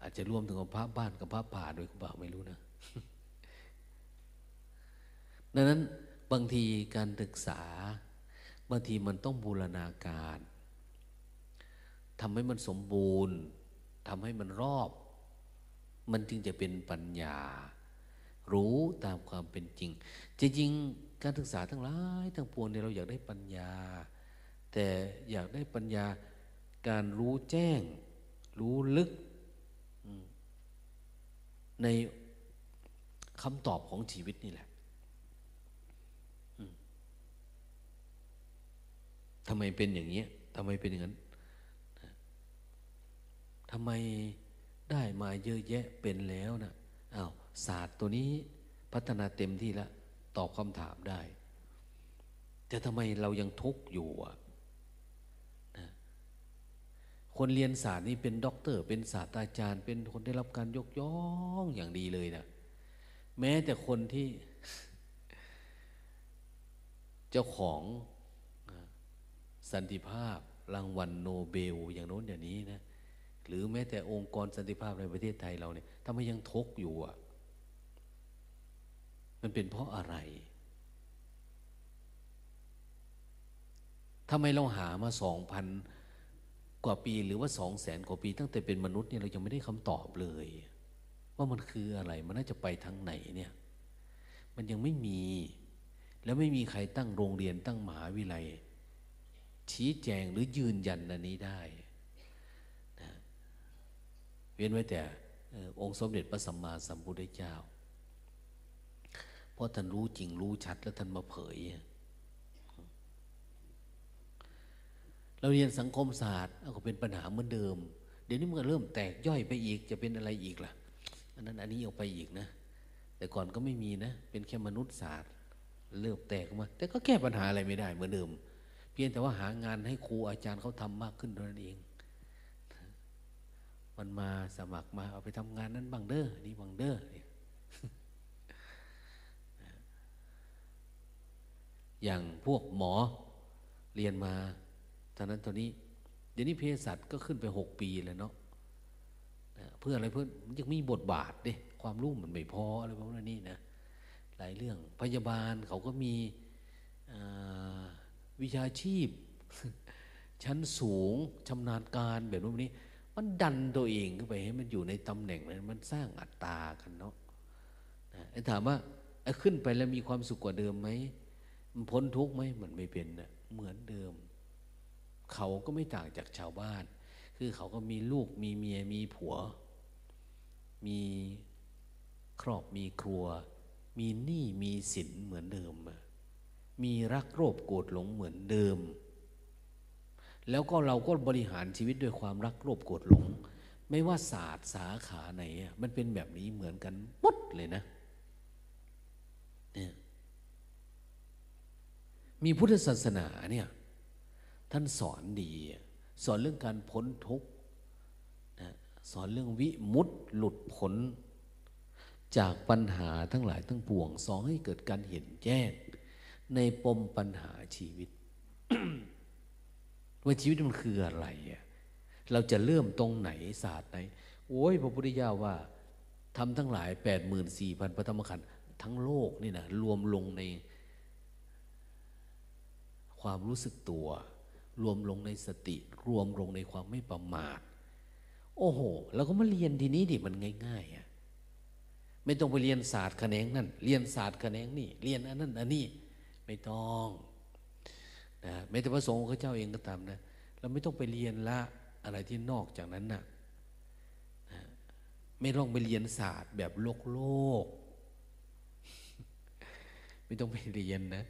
A: อาจจะรวมถึงกับพระบ้านกับพระป่าด้วยก็บ่าไม่รู้นะ ดังนั้นบางทีการศึกษา บางทีมันต้องบูรณาการ ทำให้มันสมบูรณ์ทำให้มันรอบ มันจึงจะเป็นปัญญา รู้ตามความเป็นจริง จริงการศึกษาทั้งหลายทั้งปวงเนี่ยเราอยากได้ปัญญา แต่อยากได้ปัญญาการรู้แจ้ง รู้ลึก ในคำตอบของชีวิตนี่แหละทำไมเป็นอย่างนี้ทำไมเป็นอย่างนั้น ทำไมได้มาเยอะแยะเป็นแล้วนะอ้าวศาสตร์ตัวนี้พัฒนาเต็มที่แล้วตอบคำถามได้ แต่ทำไมเรายังทุกข์อยู่อะนะคนเรียนศาสตร์นี่เป็นด็อกเตอร์ เป็นศาสตราจารย์ เป็นคนได้รับการยกย่องอย่างดีเลยนะแม้แต่คนที่ เจ้าของสันติภาพรางวัลโนเบลอย่างโน้นอย่างนี้นะ หรือแม้แต่องค์กรสันติภาพในประเทศไทยเราเนี่ยทำไมยังทกอยู่อะ มันเป็นเพราะอะไรทำไมเราหามาสองพันกว่าปีหรือว่าสองแสนกว่าปี ตั้งแต่เป็นมนุษย์เนี่ยเรายังไม่ได้คำตอบเลย ว่ามันคืออะไรมันน่าจะไปทางไหนเนี่ย มันยังไม่มี แล้วไม่มีใครตั้งโรงเรียนตั้งมหาวิทยาลัยชี้แจงหรือยืนยันอันนี้ได้ ว้นไว้แต่องค์สมเด็จพระสัมมาสัมพุทธเจ้า เพราะท่านรู้จริงรู้ชัดแล้วท่านมาเผย เราเรียนสังคมศาสตร์ก็เป็นปัญหาเหมือนเดิม เดี๋ยวนี้มันก็เริ่มแตกย่อยไปอีกจะเป็นอะไรอีกล่ะ อันนั้นอันนี้ออกไปอีกนะ แต่ก่อนก็ไม่มีนะ เป็นแค่มนุษยศาสตร์ เริ่มแตกมา แต่ก็แก้ปัญหาอะไรไม่ได้เหมือนเดิม เพียงแต่ว่าหางานให้ครูอาจารย์เขาทำมากขึ้นเท่านั้นเอง มันมาสมัครมาเอาไปทำงานนั้นบางเดอ้อนี่บางเด้ออย่างพวกหมอเรียนมาตอนนั้นตอนนี้ เดี๋ยวนี้เภสัชก็ขึ้นไปหกปีแล้วเนาะเพื่ออะไรเพื่อมันยังมีบทบาทด้ความรู้มันไม่พออะไรประมาณนี้นะหลายเรื่องพยาบาลเขาก็มีวิชาชีพ ชั้นสูงชำนาญการแบบนี้ มันดันตัวเองขึ้นไปให้มันอยู่ในตำแหน่งนั้นมันสร้างอัตตากันเนาะไอ้ถามว่าขึ้นไปแล้วมีความสุขกว่าเดิมไหมมันพ้นทุกข์ไหมมันไม่เป็นนะเหมือนเดิม เขาก็ไม่ต่างจากชาวบ้าน คือเขาก็มีลูกมีเมียมีผัว มีครอบมีครัว มีหนี้มีสินเหมือนเดิม มีรักโรภโกรธหลงเหมือนเดิม แล้วก็เราก็บริหารชีวิตด้วยความรักโรภโกรธหลง ไม่ว่าศาสตร์สาขาไหน มันเป็นแบบนี้เหมือนกันหมดเลยนะเนี่ยมีพุทธศาสนาเนี่ยท่านสอนดี สอนเรื่องการพ้นทุกข์นะสอนเรื่องวิมุตต์หลุดพ้นจากปัญหาทั้งหลายทั้งปวงสอนให้เกิดการเห็นแจ้งในปมปัญหาชีวิต ว่าชีวิตมันคืออะไรเราจะเริ่มตรงไหนศาสตร์ไหน โอ้ยพระพุทธเจ้าว่าทำทั้งหลายแปดหมื่นสี่พันพระธรรมขันธ์ทั้งโลกนี่นะรวมลงในความรู้สึกตัว รวมลงในสติ รวมลงในความไม่ประมาท โอ้โหเราก็มาเรียนทีนี้ดิมันง่ายๆอะไม่ต้องไปเรียนศาสตร์แขนงนั่นเรียนศาสตร์แขนงนี่เรียนอันนั้นอันนี้ไม่ต้อง นะแม้แต่พระสงฆ์เขาเจ้าเองก็ตามนะเราไม่ต้องไปเรียนละอะไรที่นอกจากนั้นนะนะไม่ต้องไปเรียนศาสตร์แบบโลกโลก ไม่ต้องไปเรียนนะ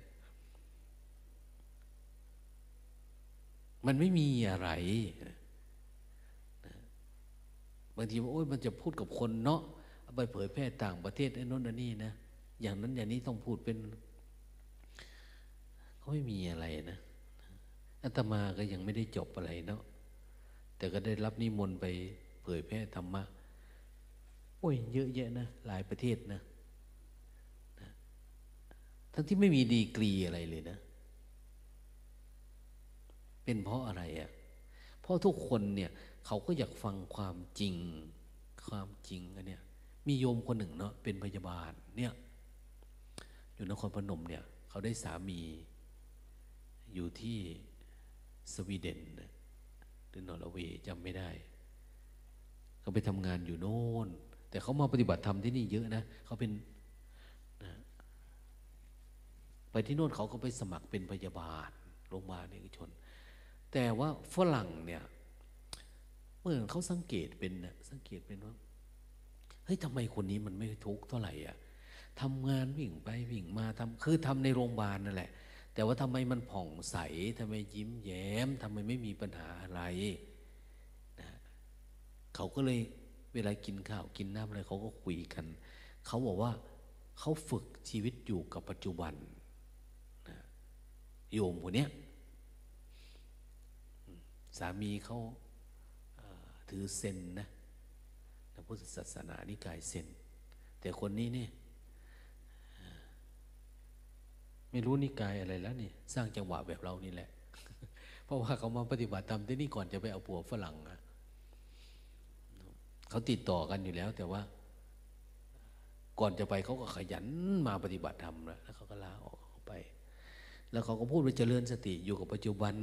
A: มันไม่มีอะไรบางทีว่าโอ้ยมันจะพูดกับคนเนาะไปเผยแพร่ต่างประเทศไอ้นนนี่นะอย่างนั้นอย่างนี้ต้องพูดเป็น เขาไม่มีอะไรนะอาตมาก็ยังไม่ได้จบอะไรเนาะแต่ก็ได้รับนิมนต์ไปเผยแพร่ธรรมะโอ้ยเยอะแยะนะ หลายประเทศนะ ทั้งที่ไม่มีดีกรีอะไรเลยนะ เป็นเพราะอะไรอะ่ะ เพราะทุกคนเนี่ย เขาก็อยากฟังความจริง ความจริงอันเนี้ยมีโยมคนหนึ่งเนาะเป็นพยาบาลเนี่ย อยู่นครพนมเนี่ย เขาได้สามี อยู่ที่สวีเดนหรือนอร์เวย์จำไม่ได้ เขาไปทำงานอยู่โน่น แต่เขามาปฏิบัติธรรมที่นี่เยอะนะเขาเป็นนะไปที่โน่นเขาก็ไปสมัครเป็นพยาบาลโรงพยาบาลเอกชน แต่ว่าฝรั่งเนี่ยเมื่อเขาสังเกตเป็นนะสังเกตเป็นว่าเฮ้ยทำไมคนนี้มันไม่ทุกข์เท่าไหร่อะทำงานวิ่งไปวิ่งมาทำคือทำในโรงพยาบาลนั่นแหละ แต่ว่าทำไมมันผ่องใสทำไมยิ้มแย้มทำไมไม่มีปัญหาอะไรนะเขาก็เลยเวลากินข้าวกินน้ำอะไรเขาก็คุยกัน เขาบอกว่าเขาฝึกชีวิตอยู่กับปัจจุบันนะโยมคนนี้สามีเขาถือเซนนะพระพุทธศาสนานิกายเซนแต่คนนี้เนี่ย ไม่รู้นิกายอะไรแล้วนี่ สร้างจังหวะแบบเรานี่แหละ เพราะว่าเขามาปฏิบัติธรรมที่นี่ก่อนจะไปเอาผัวฝรั่งอะเขาติดต่อกันอยู่แล้ว แต่ว่า ก่อนจะไปเขาก็ขยันมาปฏิบัติธรรมแล้วแล้วเขาก็ลาออกไป แล้วเขาก็พูดว่าเจริญสติอยู่กับปัจจุบัน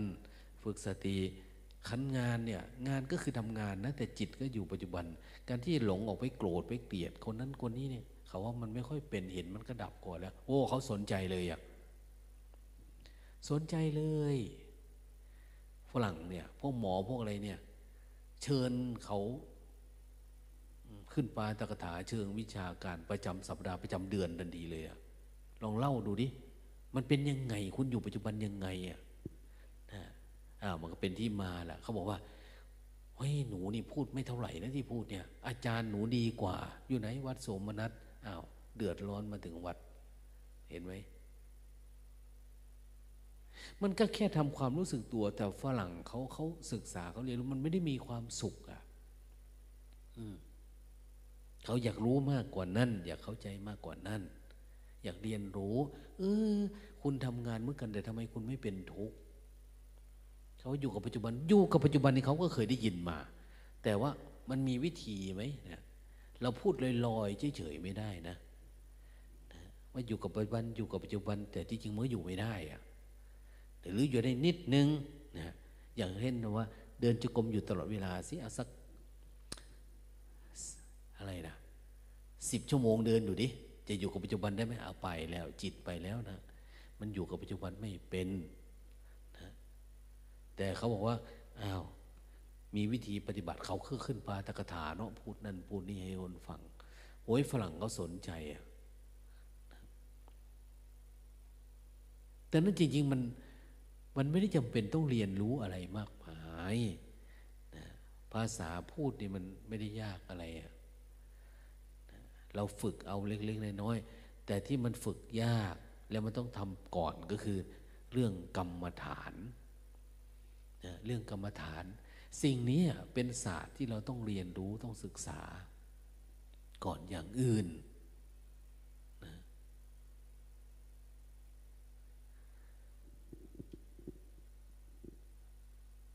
A: ฝึกสติขันงานเนี่ยงานก็คือทำงานนะแต่จิตก็อยู่ปัจจุบัน การที่หลงออกไปโกรธไปเกลียดคนนั้นคนนี้เนี่ย เขาว่ามันไม่ค่อยเป็นเห็นมันก็ดับก่อนแล้ว โอ้เขาสนใจเลยอะ สนใจเลยฝรั่งเนี่ย พวกหมอพวกอะไรเนี่ย เชิญเขาขึ้นปาตกถาเชิงวิชาการประจำสัปดาห์ประจำเดือนดันดีเลยอะลองเล่าดูดิ มันเป็นยังไง คุณอยู่ปัจจุบันยังไงอะนะอ้าวมันก็เป็นที่มาแหละเขาบอกว่าเฮ้ยหนูนี่พูดไม่เท่าไหร่นะที่พูดเนี่ย อาจารย์หนูดีกว่า อยู่ไหนวัดโสมนัสอ้าวเดือดร้อนมาถึงวัด เห็นไหม มันก็แค่ทำความรู้สึกตัว แต่ฝรั่งเขาเขาศึกษาเขาเรียนรู้มันไม่ได้มีความสุขอะ่ะเขาอยากรู้มากกว่านั้น อยากเข้าใจมากกว่านั้น อยากเรียนรู้ เออ คุณทำงานเมื่อกันแต่ทำไมคุณไม่เป็นทุกข์เขาอยู่กับปัจจุบันอยู่กับปัจจุบันนี้เขาก็เคยได้ยินมา แต่ว่ามันมีวิธีไหมเนี่ยเราพูดลอยๆเฉยๆไม่ได้นะว่าอยู่กับปัจจุบันอยู่กับปัจจุบัน แต่ที่จริงเมื่ออยู่ไม่ได้อะ หรืออยู่ได้นิดนึงนะอย่างเช่นว่า เดินจุกรมอยู่ตลอดเวลาสิเอาสักอะไรนะสิบชั่วโมงเดินดูดิจะอยู่กับปัจจุบันได้ไหมเอาไปแล้ว จิตไปแล้วนะมันอยู่กับปัจจุบันไม่เป็นนะแต่เขาบอกว่าอ้าวมีวิธีปฏิบัติเขาคือขึ้นปาตกถาเนาะพูดนั่นพูดนี่ให้คนฟังโอ้ยฝรั่งเขาสนใจอะแต่นั้นจริง ๆ มัน มันไม่ได้จำเป็นต้องเรียนรู้อะไรมากมายนะภาษาพูดนี่มันไม่ได้ยากอะไรนะเราฝึกเอาเล็กๆน้อยๆแต่ที่มันฝึกยากแล้วมันต้องทำก่อนก็คือ เรื่องกรรมฐานนะเรื่องกรรมฐาน สิ่งนี้เป็นศาสตร์ที่เราต้องเรียนรู้ต้องศึกษา ก่อนอย่างอื่น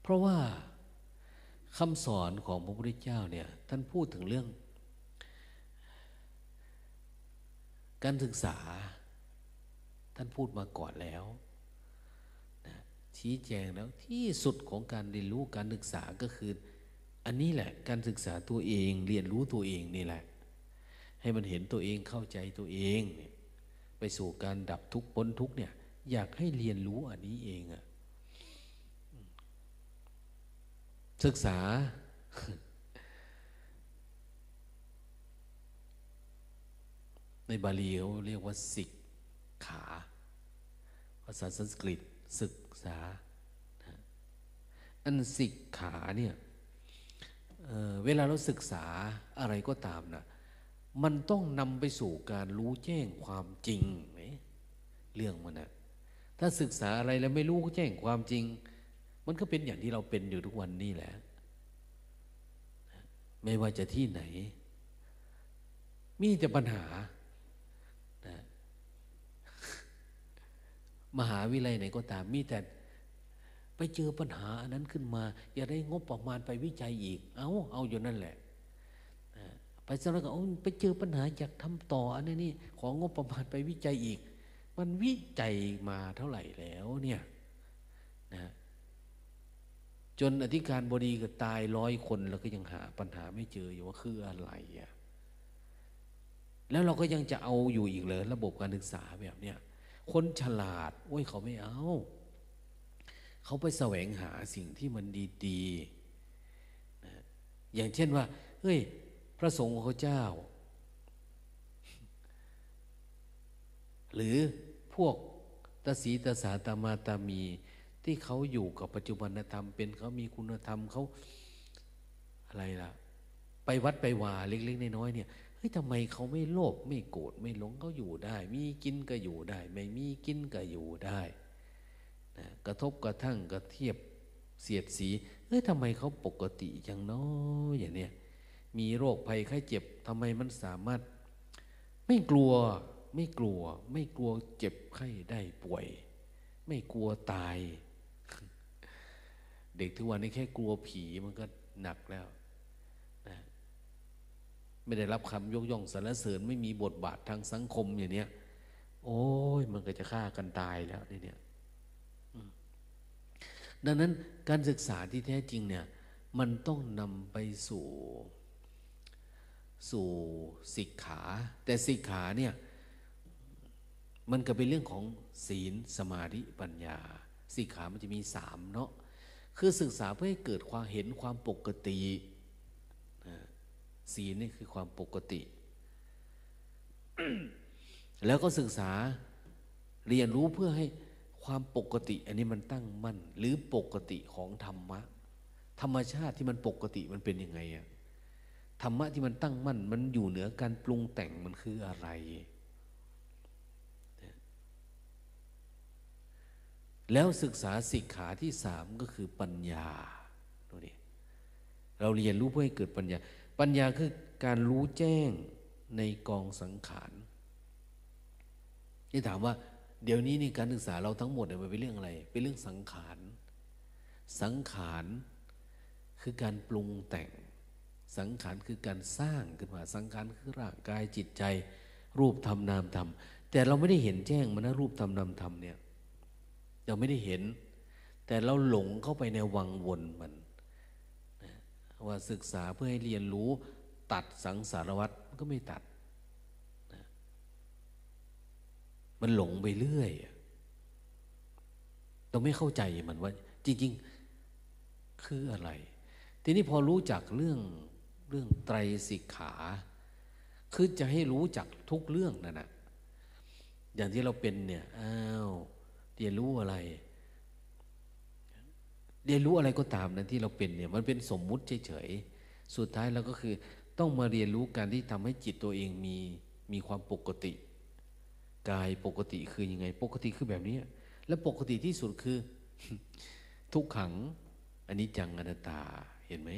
A: เพราะว่าคำสอนของพระพุทธเจ้าเนี่ยท่านพูดถึงเรื่อง การศึกษา ท่านพูดมาก่อนแล้วนะชี้แจงแล้วที่สุดของการเรียนรู้การศึกษาก็คือ อันนี้แหละ การศึกษาตัวเองเรียนรู้ตัวเองนี่แหละ ให้มันเห็นตัวเองเข้าใจตัวเอง ไปสู่การดับทุกข์พ้นทุกข์เนี่ยอยากให้เรียนรู้อันนี้เองอะ ศึกษา ในบาลีเขาเรียกว่าสิกขาภาษาสันสกฤตศึกษา อันสิกขาเนี่ยเเวลาเราศึกษาอะไรก็ตามนะมันต้องนำไปสู่การรู้แจ้งความจริงเรื่องมันนะถ้าศึกษาอะไรแล้วไม่รู้แจ้งความจริง มันก็เป็นอย่างที่เราเป็นอยู่ทุกวันนี้แหละ ไม่ว่าจะที่ไหน มีแต่ปัญหา มหาวิไลยไหนก็ตาม มีแต่ไปเจอปัญหาอันนั้นขึ้นมา อย่าได้งบประมาณไปวิจัยอีก เอาเอาอยู่นั่นแหละไปสักแล้วก็ไปเจอปัญหาอยากทำต่อ อันนี้นี่ของงบประมาณไปวิจัยอีก มันวิจัยมาเท่าไหร่แล้วเนี่ยนะ จนอธิการบดีก็ตายร้อยคนแล้วก็ยังหาปัญหาไม่เจออยู่ว่าคืออะไรอะแล้วเราก็ยังจะเอาอยู่อีกเลยระบบการศึกษาแบบเนี้ยคนฉลาดโอ้ยเขาไม่เอา เขาไปแสวงหาสิ่งที่มันดีๆนะอย่างเช่นว่าเฮ้ย พระสงฆ์ของเจ้า หรือพวกตสีตสาตามาตามี ที่เขาอยู่กับปัจจุบันธรรม เป็นเขามีคุณธรรมเขาอะไรล่ะ ไปวัดไปวาเล็ก ๆ น้อยๆเนี่ยเฮ้ยทำไมเขาไม่โลภไม่โกรธไม่หลงเขาอยู่ได้ มีกินก็อยู่ได้ ไม่มีกินก็อยู่ได้นะกระทบกระทั่งกระเทียบเสียดสีเฮ้ยทำไมเขาปกติอย่างน้อยอย่างเนี้ยมีโรคภัยไข้เจ็บทำไมมันสามารถ ไม่กลัวไม่กลัว ไม่กลัวเจ็บไข้ได้ป่วย ไม่กลัวตาย เด็กทุกวันนี้แค่กลัวผีมันก็หนักแล้วนะไม่ได้รับคำยกย่องสรรเสริญไม่มีบทบาททางสังคมอย่างเนี้ย โอ้ยมันก็จะฆ่ากันตายแล้วนี่เนี่ยดังนั้นการศึกษาที่แท้จริงเนี่ย มันต้องนำไปสู่ สู่สิกขา แต่สิกขาเนี่ย มันก็เป็นเรื่องของศีลสมาธิปัญญาสิกขามันจะมีสามเนาะ คือศึกษาเพื่อให้เกิดความเห็นความปกติศีลนี่คือความปกติ แล้วก็ศึกษาเรียนรู้เพื่อให้ความปกติ อันนี้มันตั้งมั่น หรือปกติของธรรมะ ธรรมชาติที่มันปกติมันเป็นยังไงอะธรรมะที่มันตั้งมั่น มันอยู่เหนือการปรุงแต่งมันคืออะไร แล้วศึกษาสิกขาที่สามก็คือปัญญาดูดิเราเรียนรู้เพื่อให้เกิดปัญญา ปัญญาคือการรู้แจ้งในกองสังขารที่ถามว่า เดี๋ยวนี้นี่การศึกษาเราทั้งหมดเนี่ยมันเป็นเรื่องอะไร เป็นเรื่องสังขาร สังขารคือการปรุงแต่ง สังขารคือการสร้างขึ้นมา สังขารคือร่างกายจิตใจ รูปธรรมนามธรรม แต่เราไม่ได้เห็นแจ้งมันนะรูปธรรมนามธรรมเนี่ย เราไม่ได้เห็น แต่เราหลงเข้าไปในวังวนมันว่าศึกษาเพื่อให้เรียนรู้ตัดสังสารวัตรก็ไม่ตัด มันหลงไปเรื่อยเราไม่เข้าใจมันว่า จริง ๆ คืออะไร ทีนี้พอรู้จักเรื่องเรื่องไตรสิกขา คือจะให้รู้จักทุกเรื่องนั่นนะอย่างที่เราเป็นเนี่ย อ้าว เรียนรู้อะไร เรียนรู้อะไรก็ตามนะที่เราเป็นเนี่ย มันเป็นสมมุติเฉยๆ สุดท้ายเราก็คือ ต้องมาเรียนรู้การที่ทำให้จิตตัวเองมีมีความปกติ กายปกติคือยังไง ปกติคือแบบนี้ และปกติที่สุดคือ ทุกขังอันนี้จังอนัตตาเห็นไหม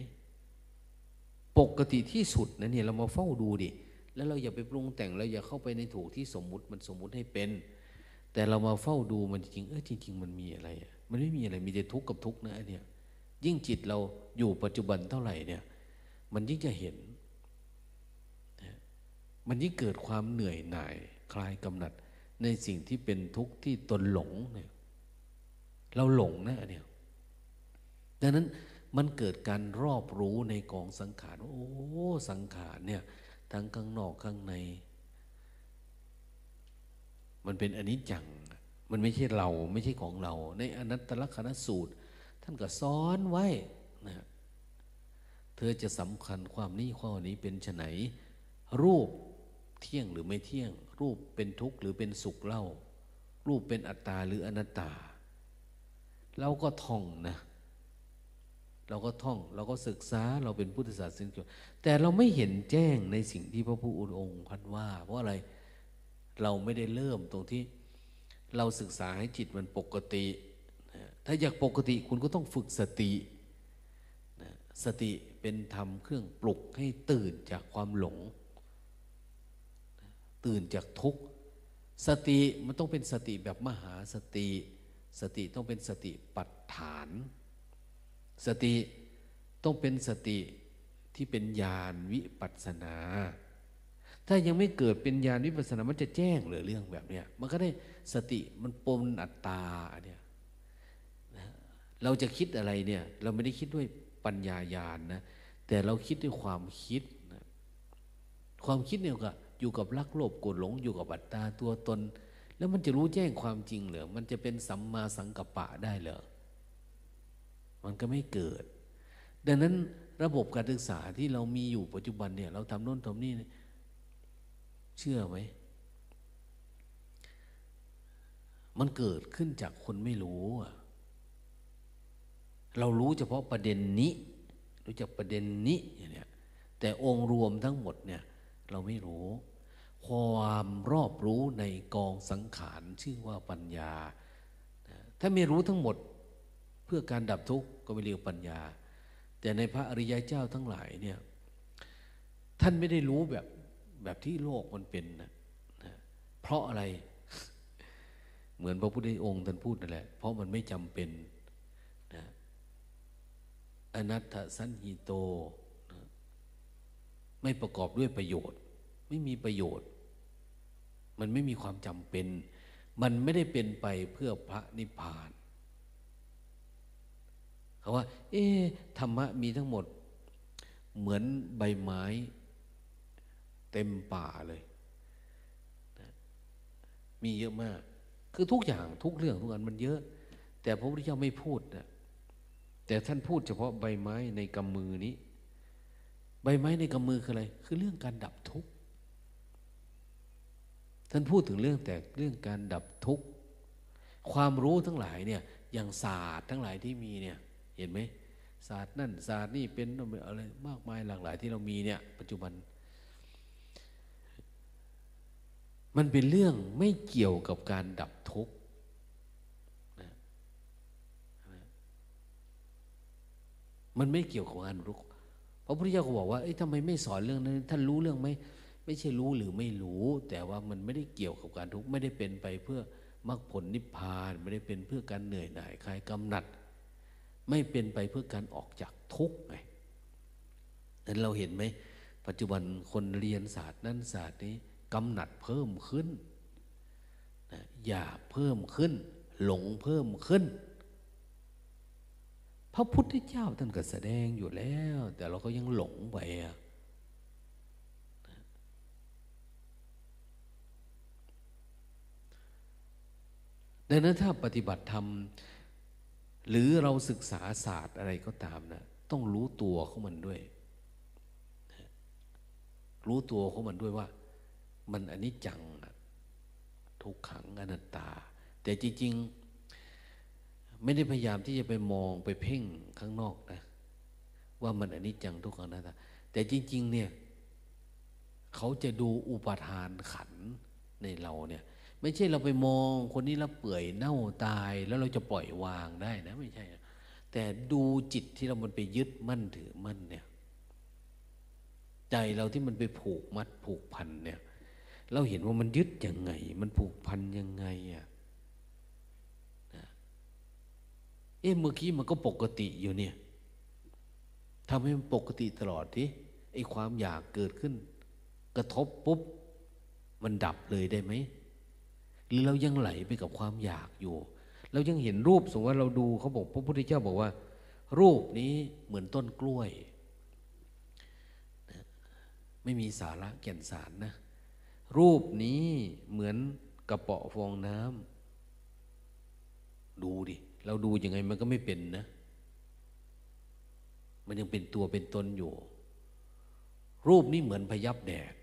A: ปกติที่สุดนะเนี่ยเรามาเฝ้าดูดิ แล้วเราอย่าไปปรุงแต่งเราอย่าเข้าไปในถูกที่สมมุติมันสมมุติให้เป็น แต่เรามาเฝ้าดูมันจริงเออจริง ๆ มันมีอะไร มันไม่มีอะไรมีแต่ทุกข์กับทุกข์นะเนี่ยยิ่งจิตเราอยู่ปัจจุบันเท่าไหร่เนี่ย มันยิ่งจะเห็น มันยิ่งเกิดความเหนื่อยหน่าย คลายกำหนัด ในสิ่งที่เป็นทุกข์ที่ตนหลงเนี่ยเราหลงนะเนี่ยดังนั้นมันเกิดการรอบรู้ในกองสังขารโอ้สังขารเนี่ยทั้งข้างนอกข้างใน มันเป็นอนิจจัง มันไม่ใช่เราไม่ใช่ของเรา ในอนัตตลกนสูตร ท่านก็ซ้อนไว้นะเธอจะสำคัญความนี้ข้อนี้เป็นไฉนรูปเที่ยงหรือไม่เที่ยง รูปเป็นทุกข์หรือเป็นสุขเล่า รูปเป็นอัตตาหรืออนัตตา เราก็ท่องนะเราก็ท่องเราก็ศึกษาเราเป็นพุทธศาสนิกชนแต่เราไม่เห็นแจ้งในสิ่งที่พระพุทธองค์พันว่า เพราะอะไรเเราไม่ได้เริ่มตรงที่เราศึกษาให้จิตมันปกติ ถ้าอยากปกติคุณก็ต้องฝึกสติ สติเป็นธรรมเครื่องปลุกให้ตื่นจากความหลง ตื่นจากทุกข์ สติมันต้องเป็นสติแบบมหาสติ สติต้องเป็นสติปัฏฐาน สติต้องเป็นสติที่เป็นญาณวิปัสนา ถ้ายังไม่เกิดเป็นญาณวิปัสนา มันจะแจ้งเลยเรื่องแบบเนี้ย มันก็ได้สติมันปมอัตตาเนี่ยเราจะคิดอะไรเนี่ย เราไม่ได้คิดด้วยปัญญาญาณนะแต่เราคิดด้วยความคิดนะความคิดเนี่ยก็อยู่กับรักโลภโกรธหลงอยู่กับอัตตาตัวตน แล้วมันจะรู้แจ้งความจริงเหรอมันจะเป็นสัมมาสังกัปปะได้เหรอมันก็ไม่เกิด ดังนั้นระบบการศึกษาที่เรามีอยู่ปัจจุบันเนี่ย เราทำโน่นทำนี่เเชื่อไหม มันเกิดขึ้นจากคนไม่รู้เรารู้เฉพาะประเด็นนี้ รู้จักประเด็นนี้อย่างเนี้ยแต่องค์รวมทั้งหมดเนี่ย เราไม่รู้ ความรอบรู้ในกองสังขารชื่อว่าปัญญา ถ้าไม่รู้ทั้งหมดเพื่อการดับทุกข์ก็ไม่เรียกปัญญา แต่ในพระอริยเจ้าทั้งหลายเนี่ย ท่านไม่ได้รู้แบบ แบบที่โลกมันเป็นนะนะเพราะอะไร เหมือนพระพุทธองค์ท่านพูดนั่นแหละ เพราะมันไม่จำเป็นนะอนัตถสันหิโตนะไม่ประกอบด้วยประโยชน์ ไม่มีประโยชน์ มันไม่มีความจำเป็น มันไม่ได้เป็นไปเพื่อพระนิพพานเขาว่า เอ๊ธรรมะมีทั้งหมด เหมือนใบไม้ เต็มป่าเลยนะมีเยอะมาก คือทุกอย่างทุกเรื่องทุกอันมันเยอะ แต่พระพุทธเจ้าไม่พูดนะแต่ท่านพูดเฉพาะใบไม้ในกำมือนี้ ใบไม้ในกำมือคืออะไร คือเรื่องการดับทุกข์ท่านพูดถึงเรื่องแต่เรื่องการดับทุกข์ความรู้ทั้งหลายเนี่ยอย่างศาสตร์ทั้งหลายที่มีเนี่ยเห็นไหมศาสตร์นั่นศาสตร์นี่เป็นอะไรมากมายหลากหลายที่เรามีเนี่ยปัจจุบัน มันเป็นเรื่องไม่เกี่ยวกับการดับทุกข์มันไม่เกี่ยวกับการรู้พระพุทธเจ้าก็บอกว่าเอ้ยทำไมไม่สอนเรื่องนั้นท่านรู้เรื่องไหมไม่ใช่รู้หรือไม่รู้ แต่ว่ามันไม่ได้เกี่ยวกับการทุกข์ไม่ได้เป็นไปเพื่อมรรคผลนิพพาน ไม่ได้เป็นเพื่อการเหนื่อยหน่ายคลายกำหนัด ไม่เป็นไปเพื่อการออกจากทุกข์ไงนั้นเราเห็นไหมปัจจุบันคนเรียนศาสตร์นั้นศาสตร์นี้ กำหนัดเพิ่มขึ้นนะอยาเพิ่มขึ้น หลงเพิ่มขึ้น พระพุทธเจ้าท่านก็แสดงอยู่แล้ว แต่เราก็ยังหลงไปอะดังนั้นถ้าปฏิบัติธรรม หรือเราศึกษาศาสตร์อะไรก็ตามนะต้องรู้ตัวของมันด้วย รู้ตัวของมันด้วยว่า มันอนิจจังทุกขังอนัตตา แต่จริง ๆ ไม่ได้พยายามที่จะไปมองไปเพ่งข้างนอกนะ ว่ามันอนิจจังทุกขังอนะแต่จริง ๆ เนี่ยเขาจะดูอุปทานขันในเราเนี่ย ไม่ใช่เราไปมองคนนี้แล้วเปื่อยเน่าตายแล้วเราจะปล่อยวางได้นะไม่ใช่แต่ดูจิตที่เรามันไปยึดมั่นถือมั่นเนี่ย ใจเราที่มันไปผูกมัดผูกพันเนี่ย เราเห็นว่ามันยึดยังไง มันผูกพันยังไงอะเอ๊ะเมื่อกี้มันก็ปกติอยู่เนี่ยทำให้มันปกติตลอดทีไอ้ความอยากเกิดขึ้น กระทบปุ๊บ มันดับเลยได้ไหมหรือเรายังไหลไปกับความอยากอยู่ เรายังเห็นรูปสมมติว่าเราดูเขาบอกพระพุทธเจ้าบอกว่า รูปนี้เหมือนต้นกล้วย ไม่มีสาระแก่นสารนะ รูปนี้เหมือนกระเปาะฟองน้ำดูดิ เราดูยังไงมันก็ไม่เป็นนะ มันยังเป็นตัวเป็นตนอยู่ รูปนี้เหมือนพยับแดด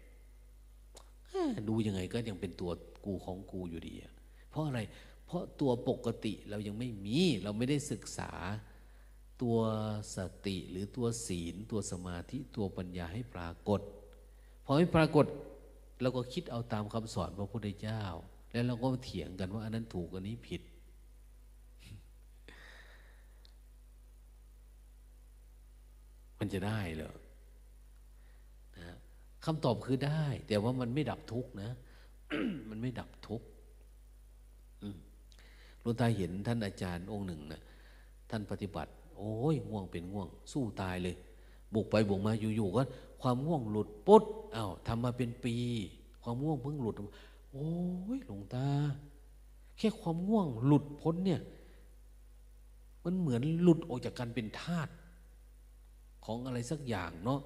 A: ดูยังไงก็ยังเป็นตัวกูของกูอยู่ดี เพราะอะไร เพราะตัวปกติเรายังไม่มี เราไม่ได้ศึกษาตัวสติหรือตัวศีล ตัวสมาธิตัวปัญญาให้ปรากฏ พอให้ปรากฏ เราก็คิดเอาตามคำสอนพระพุทธเจ้า แล้วเราก็เถียงกันว่าอันนั้นถูกอันนี้ผิด มันจะได้เหรอนะคำตอบคือได้ แต่ว่ามันไม่ดับทุกนะ มันไม่ดับทุกหลวงตาเห็นท่านอาจารย์องค์หนึ่งนะท่านปฏิบัติ โอ้ยง่วงเป็นง่วง สู้ตายเลย บุกไปบุกมาอยู่ๆก็ ความง่วงหลุดปุ๊บอา้าวทำมาเป็นปี ความง่วงเพิ่งหลุด โอ้ยหลวงตา แค่ความง่วงหลุดพ้นเนี่ย มันเหมือนหลุดออกจากการเป็นธาตุของอะไรสักอย่างเนาะ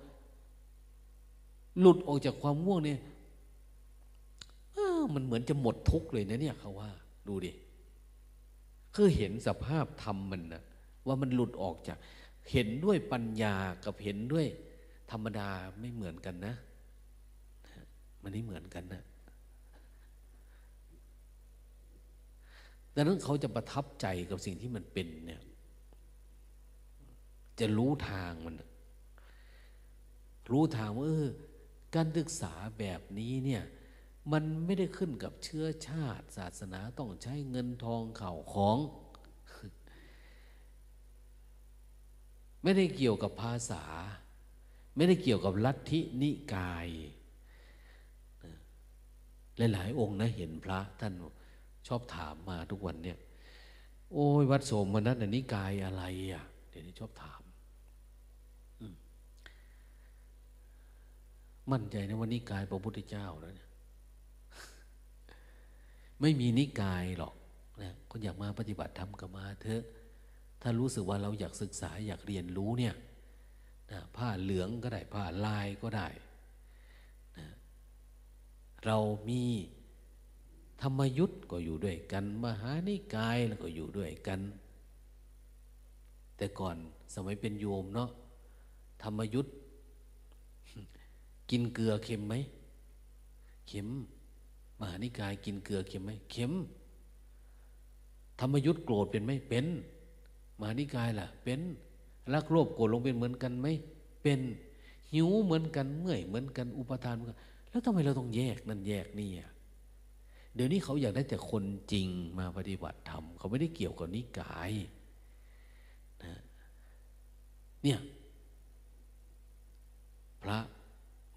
A: หลุดออกจากความง่วงเนี่ยมันเหมือนจะหมดทุกข์เลยนะเนี่ยเขาว่า ดูดิคือเห็นสภาพธรรมมันนะว่ามันหลุดออกจาก เห็นด้วยปัญญากับเห็นด้วย ธรรมดาไม่เหมือนกันนะ มันไม่เหมือนกันนะดังนั้นเขาจะประทับใจกับสิ่งที่มันเป็นเนี่ย จะรู้ทางมัน รู้ทางว่าเออการศึกษาแบบนี้เนี่ย มันไม่ได้ขึ้นกับเชื้อชาติ ศาสนาต้องใช้เงินทองเข่าของ ไม่ได้เกี่ยวกับภาษา ไม่ได้เกี่ยวกับลัทธินิกายหลายๆองค์นะเห็นพระท่านชอบถามมาทุกวันเนี่ย โอ้ยวัดโสมนัสนิกายอะไรอะ เดี๋ยวนี้ชอบถามมั่นใจนะว่านิกายพระพุทธเจ้าแล้วเนี่ยไม่มีนิกายหรอกนะคนอยากมาปฏิบัติธรรมก็มาเถอะ ถ้ารู้สึกว่าเราอยากศึกษาอยากเรียนรู้เนี่ย นะผ้าเหลืองก็ได้ ผ้าลายก็ได้นะเรามีธรรมยุทธ์ก็อยู่ด้วยกัน มหานิกายแล้วก็อยู่ด้วยกัน แต่ก่อนสมัยเป็นโยมเนาะธรรมยุทธ์กินเกลือเค็มไหมเค็มมหานิกายกินเกลือเค็มไหมเค็มธรรมยุทธ์โกรธเป็นไหมเป็น มหานิกายล่ะ เป็น รักโลภโกรธลงเป็นเหมือนกันไหมเป็นหิวเหมือนกันเมื่อยเหมือนกันอุปทานเหมือนกันแล้วทำไมเราต้องแยกนั่นแยกนี่อะเดี๋ยวนี้เขาอยากได้แต่คนจริงมาปฏิบัติธรรมเขาไม่ได้เกี่ยวกับนิกายนะเนี่ยพระ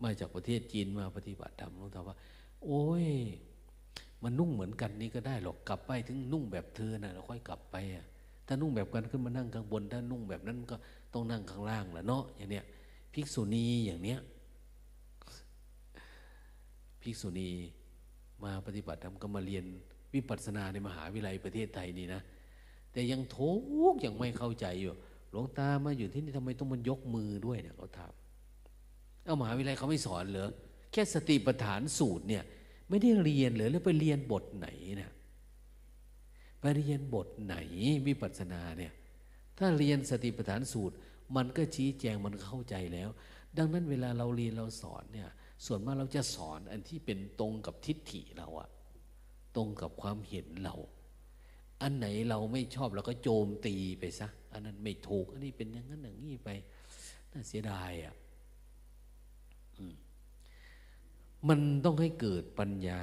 A: มาจากประเทศจีนมาปฏิบัติธรรมหลวงตาว่า โอ้ย มันนุ่งเหมือนกันนี่ก็ได้หรอกกลับไปถึงนุ่งแบบเธอนะ่ะเราค่อยกลับไปอะ ถ้านุ่งแบบกันขึ้นมานั่งข้างบน ถ้านุ่งแบบนั้นก็ต้องนั่งข้างล่างแหละเนาะอย่างเนี้ยภิกษุณีอย่างเนี้ยภิกษุณีมาปฏิบัติธรรมก็มาเรียนวิปัสสนาในมหาวิทยาลัยประเทศไทยนี่นะ แต่ยังทุกยังไม่เข้าใจอยู่หลวงตามาอยู่ที่นี่ทำไมต้องมันยกมือด้วยเนี่ยเขาถามเอามหาวิทยาลัยเขาไม่สอนเหรอแค่สติปัฏฐานสูตรเนี่ย ไม่ได้เรียนเลยแล้วไปเรียนบทไหนเนี่ย ไปเรียนบทไหนวิปัสสนาเนี่ย ถ้าเรียนสติปัฏฐานสูตร มันก็ชี้แจงมันเข้าใจแล้ว ดังนั้นเวลาเราเรียนเราสอนเนี่ย ส่วนมากเราจะสอนอันที่เป็นตรงกับทิฏฐิเราอะตรงกับความเห็นเรา อันไหนเราไม่ชอบเราก็โจมตีไปซะ อันนั้นไม่ถูก อันนี้เป็นอย่างนั้นอย่างนี้ไป น่าเสียดายอะ่ะมันต้องให้เกิดปัญญา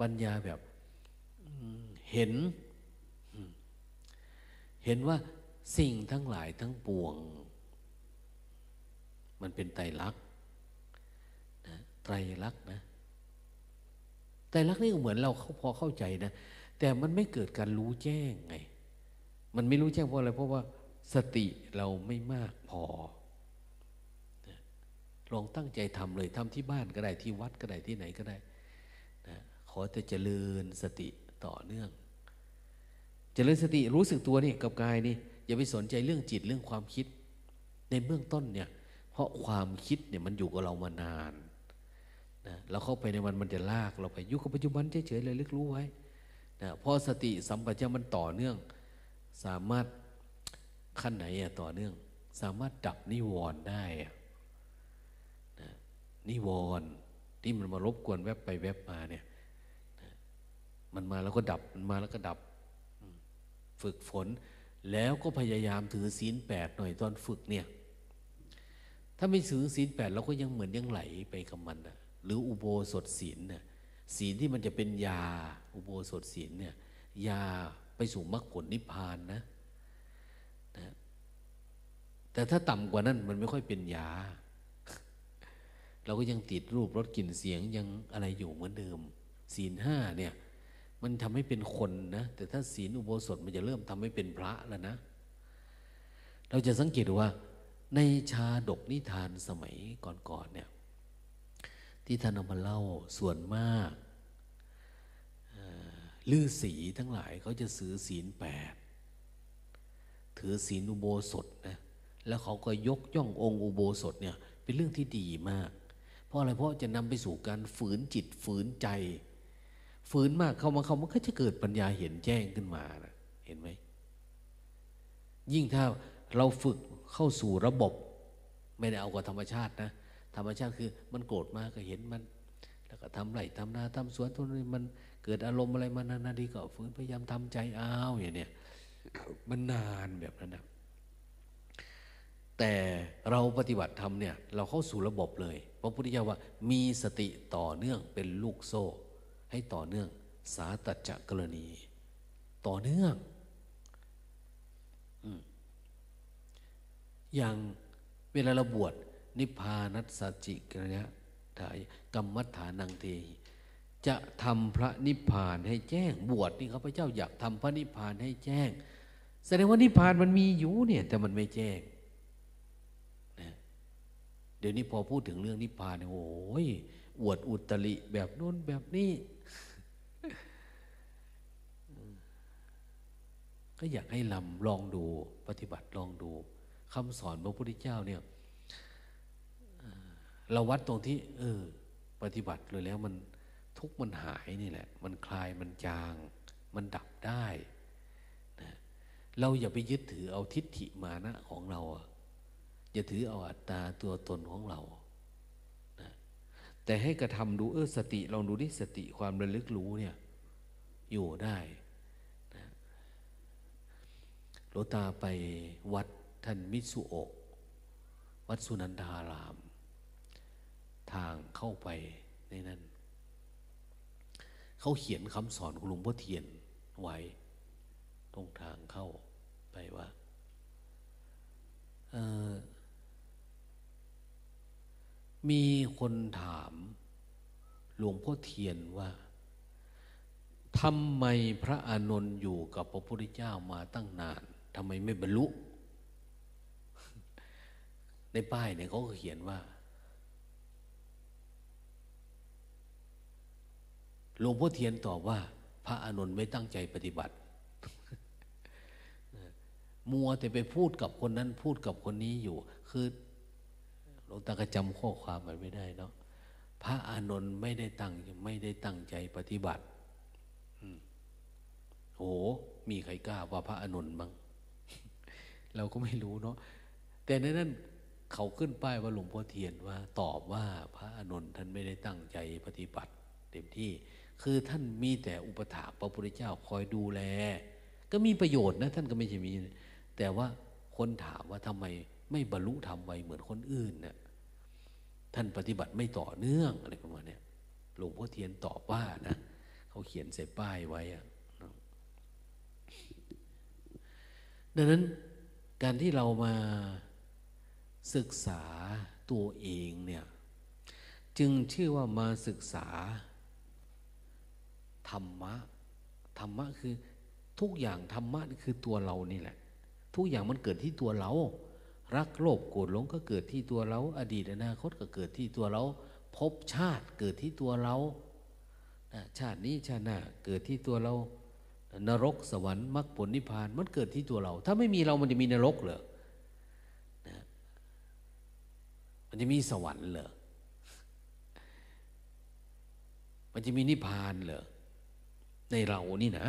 A: ปัญญาแบบ เห็น เห็นว่าสิ่งทั้งหลายทั้งปวง มันเป็นไตรลักษณ์นะไตรลักษณ์นะไตรลักษณ์นี่เหมือนเราเขาพอเข้าใจนะ แต่มันไม่เกิดการรู้แจ้งไง มันไม่รู้แจ้งเพราะอะไร เพราะว่าสติเราไม่มากพอลองตั้งใจทำเลยทำที่บ้านก็ได้ที่วัดก็ได้ที่ไหนก็ได้นะขอแต่เจริญสติ ต่อเนื่องเจริญสติรู้สึกตัวนี่กับกายนี่อย่าไปสนใจเรื่องจิตเรื่องความคิด ในเบื้องต้นเนี่ย เพราะความคิดเนี่ยมันอยู่กับเรามานานนะเราเข้าไปในมันมันจะลากเราไปอยู่กับปัจจุบันเฉยๆเลยลึกรู้ไว้นะพอสติสัมปชัญญะมันต่อเนื่อง สามารถขั้นไหนอะต่อเนื่อง สามารถดับนิวรณ์ได้อะนิวรณ์ที่มันมารบกวนแวบไปแวบมาเนี่ย มันมาแล้วก็ดับ มันมาแล้วก็ดับ ฝึกฝน แล้วก็พยายามถือศีลแปดหน่อยตอนฝึกเนี่ย ถ้าไม่ถือศีลแปดเราก็ยังเหมือนยังไหลไปกับมันนะหรืออุโบสถศีลเนี่ยศีลที่มันจะเป็นยาอุโบสถศีลเนี่ยยาไปสู่มรรคผลนิพพานนะนะแต่ถ้าต่ำกว่านั้นมันไม่ค่อยเป็นยา เราก็ยังติดรูปรสกลิ่นเสียงยังอะไรอยู่เหมือนเดิมศีลห้าเนี่ย มันทำให้เป็นคนนะแต่ถ้าศีลอุโบสถมันจะเริ่มทำให้เป็นพระแล้วนะ เราจะสังเกตว่า ในชาดกนิทานสมัยก่อนๆเนี่ย ที่ท่านเอามาเล่าส่วนมากลือสีทั้งหลายเขาจะซื้อศีลแปดถือศีลอุโบสถนะแล้วเขาก็ยกย่ององค์อุโบสถเนี่ยเป็นเรื่องที่ดีมาก เพราะอะไรเพราะจะนำไปสู่การฝืนจิตฝืนใจ ฝืนมากเข้ามาเข้ามันก็จะเกิดปัญญาเห็นแจ้งขึ้นมานะเห็นไหมยิ่งถ้าเราฝึกเข้าสู่ระบบ ไม่ได้เอากับธรรมชาตินะ ธรรมชาติคือมันโกรธมากก็เห็นมัน แล้วก็ทำไรทำนาทำสวนทุนนี้มันเกิดอารมณ์อะไรมานานาดีก็ฝืนพยายามทำใจอ้าวอย่างเนี้ยมันนานแบบนั้นนะแต่เราปฏิบัติธรรมเนี่ย เราเข้าสู่ระบบเลย พระพุทธเจ้าว่ามีสติต่อเนื่องเป็นลูกโซ่ ให้ต่อเนื่อง สาตัจจกรณี ต่อเนื่องอย่างเวลาเราบวชนิพพานัสสจิกระยะถายกรรมฐานังเทจะทำพระนิพพานให้แจ้ง บวชนี่ข้าพเจ้าอยากทำพระนิพพานให้แจ้ง แสดงว่านิพพานมันมีอยู่เนี่ย แต่มันไม่แจ้งเดี๋ยวนี้พอพูดถึงเรื่องนิพพานเนี่ยโอ้ยอวดอุตริแบบโน้นแบบนี้ ก็อยากให้ลำลองดูปฏิบัติลองดูคำสอนพระพุทธเจ้าเนี่ยเราวัดตรงที่ เออ ปฏิบัติเลยแล้วมันทุกมันหายนี่แหละ มันคลายมันจาง มันดับได้นะเราอย่าไปยึดถือเอาทิฏฐิมานะของเราอะอย่าถือเอาอัตตาตัวตนของเรานะแต่ให้กระทำดูเออสติลองดูดิสติความระลึกรู้เนี่ย อยู่ได้ หลวงตาไปวัดท่านมิสุโอะวัดสุนันทาราม ทางเข้าไปในนั้น เขาเขียนคำสอนของหลวงพ่อเทียนไว้ ตรงทางเข้าไปว่ามีคนถามหลวงพ่อเทียนว่าทำไมพระอานนท์อยู่กับพระพุทธเจ้ามาตั้งนาน ทำไมไม่บรรลุ ในป้ายเนี่ยเขาก็เขียนว่าหลวงพ่อเทียนตอบว่า พระอานนท์ไม่ตั้งใจปฏิบัติมัวแต่ไปพูดกับคนนั้นพูดกับคนนี้อยู่ คือหลวงตาก็จำข้อความมันไม่ได้เนาะพระอานนท์ไม่ได้ตั้งไม่ได้ตั้งใจปฏิบัติโอ้มีใครกล้าว่าพระอานนท์บ้าง เราก็ไม่รู้เนาะแต่ในนั้นเขาขึ้นป้ายว่าหลวงพ่อเทียนว่า ตอบว่าพระอานนท่านไม่ได้ตั้งใจปฏิบัติ เต็มที่ คือท่านมีแต่อุปถาพระพุทธเจ้าคอยดูแล ก็มีประโยชน์นะ ท่านก็ไม่ใช่มี แต่ว่าคนถามว่าทำไมไม่บรรลุธรรมไวเหมือนคนอื่นเนะี่ยท่านปฏิบัติไม่ต่อเนื่องอะไรประมาณนี้หลวงพ่อเทียนตอบว่านะเขาเขียนใส่ป้ายไว้อะดังนั้น การที่เรามาศึกษาตัวเองเนี่ยจึงชื่อว่ามาศึกษา ธรรมะ ธรรมะคือทุกอย่างธรรมะคือตัวเรานี่แหละ ทุกอย่างมันเกิดที่ตัวเรา รักโลภโกรธหลงก็เกิดที่ตัวเรา อดีตอนาคตก็เกิดที่ตัวเราพบชาติเกิดที่ตัวเรา ชาตินี้ชาติหน้าเกิดที่ตัวเรา นรกสวรรค์มรรคผลนิพพานมันเกิดที่ตัวเรา ถ้าไม่มีเรามันจะมีนรกเหรอนะมันจะมีสวรรค์เหรอมันจะมีนิพพานเหรอในเรานี่นะ